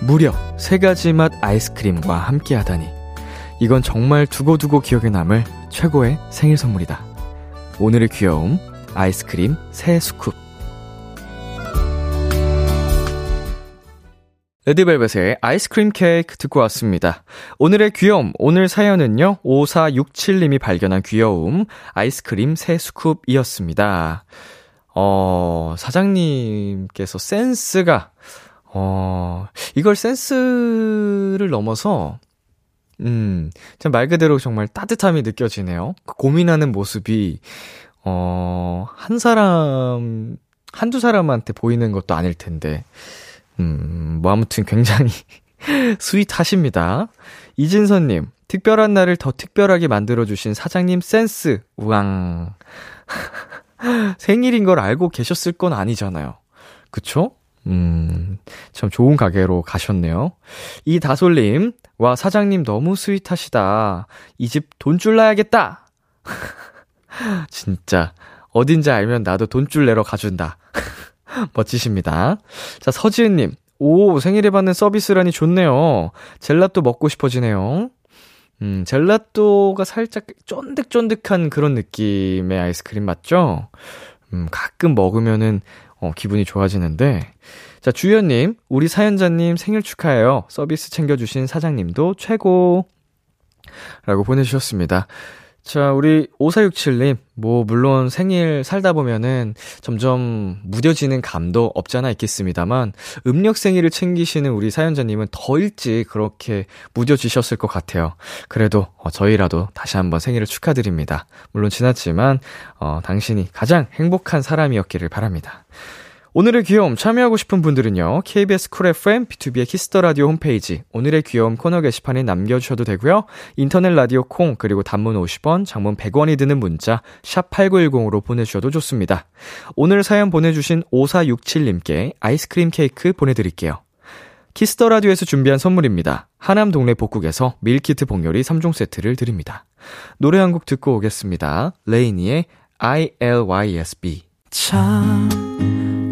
무려 세 가지 맛 아이스크림과 함께 하다니. 이건 정말 두고두고 기억에 남을 최고의 생일 선물이다. 오늘의 귀여움, 아이스크림 새 스쿱. 레드벨벳의 아이스크림 케이크 듣고 왔습니다. 오늘의 귀여움, 오늘 사연은요, 5467님이 발견한 귀여움, 아이스크림 새 스쿱이었습니다. 어, 사장님께서 센스가, 어, 이걸 센스를 넘어서, 음, 참 말 그대로 정말 따뜻함이 느껴지네요. 그 고민하는 모습이, 어, 한 사람, 한두 사람한테 보이는 것도 아닐 텐데, 음, 뭐 아무튼 굉장히 스윗하십니다. 이진선님, 특별한 날을 더 특별하게 만들어주신 사장님 센스, 우왕. 생일인 걸 알고 계셨을 건 아니잖아요. 그쵸? 음, 참 좋은 가게로 가셨네요. 이 다솔님, 와, 사장님 너무 스윗하시다. 이 집 돈줄 나야겠다! 진짜, 어딘지 알면 나도 돈줄 내러 가준다. 멋지십니다. 자, 서지은님, 오, 생일에 받는 서비스라니 좋네요. 젤라또 먹고 싶어지네요. 음, 젤라또가 살짝 쫀득쫀득한 그런 느낌의 아이스크림 맞죠? 음, 가끔 먹으면은, 어, 기분이 좋아지는데. 자, 주연님, 우리 사연자님 생일 축하해요. 서비스 챙겨주신 사장님도 최고. 라고 보내주셨습니다. 자, 우리 5467님, 뭐, 물론 생일 살다 보면은 점점 무뎌지는 감도 없잖아 있겠습니다만, 음력 생일을 챙기시는 우리 사연자님은 더 일찍 그렇게 무뎌지셨을 것 같아요. 그래도, 어, 저희라도 다시 한번 생일을 축하드립니다. 물론 지났지만, 어, 당신이 가장 행복한 사람이었기를 바랍니다. 오늘의 귀여움 참여하고 싶은 분들은요. KBS Cool FM BTOB의 Kiss the Radio 홈페이지 오늘의 귀여움 코너 게시판에 남겨 주셔도 되고요. 인터넷 라디오 콩 그리고 단문 50원, 장문 100원이 드는 문자 샵 8910으로 보내 주셔도 좋습니다. 오늘 사연 보내 주신 5467님께 아이스크림 케이크 보내 드릴게요. Kiss the Radio에서 준비한 선물입니다. 하남 동네 복국에서 밀키트 복요리 3종 세트를 드립니다. 노래 한 곡 듣고 오겠습니다. 레이니의 ILYSB 참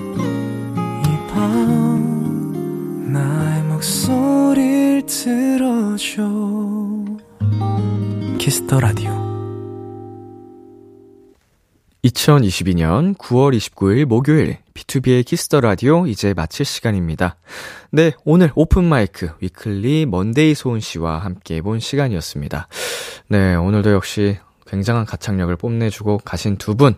이 밤 나의 목소리를 들어줘 Kiss the Radio 2022년 9월 29일 목요일 BTOB의 Kiss the Radio 이제 마칠 시간입니다. 네, 오늘 Open Mic 위클리 먼데이 소은 씨와 함께 해본 시간이었습니다. 네, 오늘도 역시 굉장한 가창력을 뽐내주고 가신 두 분.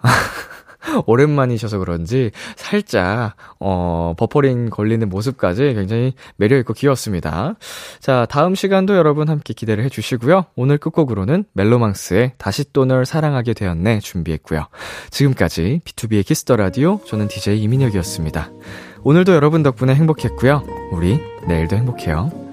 오랜만이셔서 그런지 살짝 어 버퍼링 걸리는 모습까지 굉장히 매력 있고 귀여웠습니다. 자, 다음 시간도 여러분 함께 기대를 해 주시고요. 오늘 끝곡으로는 멜로망스의 다시 또 널 사랑하게 되었네 준비했고요. 지금까지 BTOB의 Kiss the Radio 저는 DJ 이민혁이었습니다. 오늘도 여러분 덕분에 행복했고요. 우리 내일도 행복해요.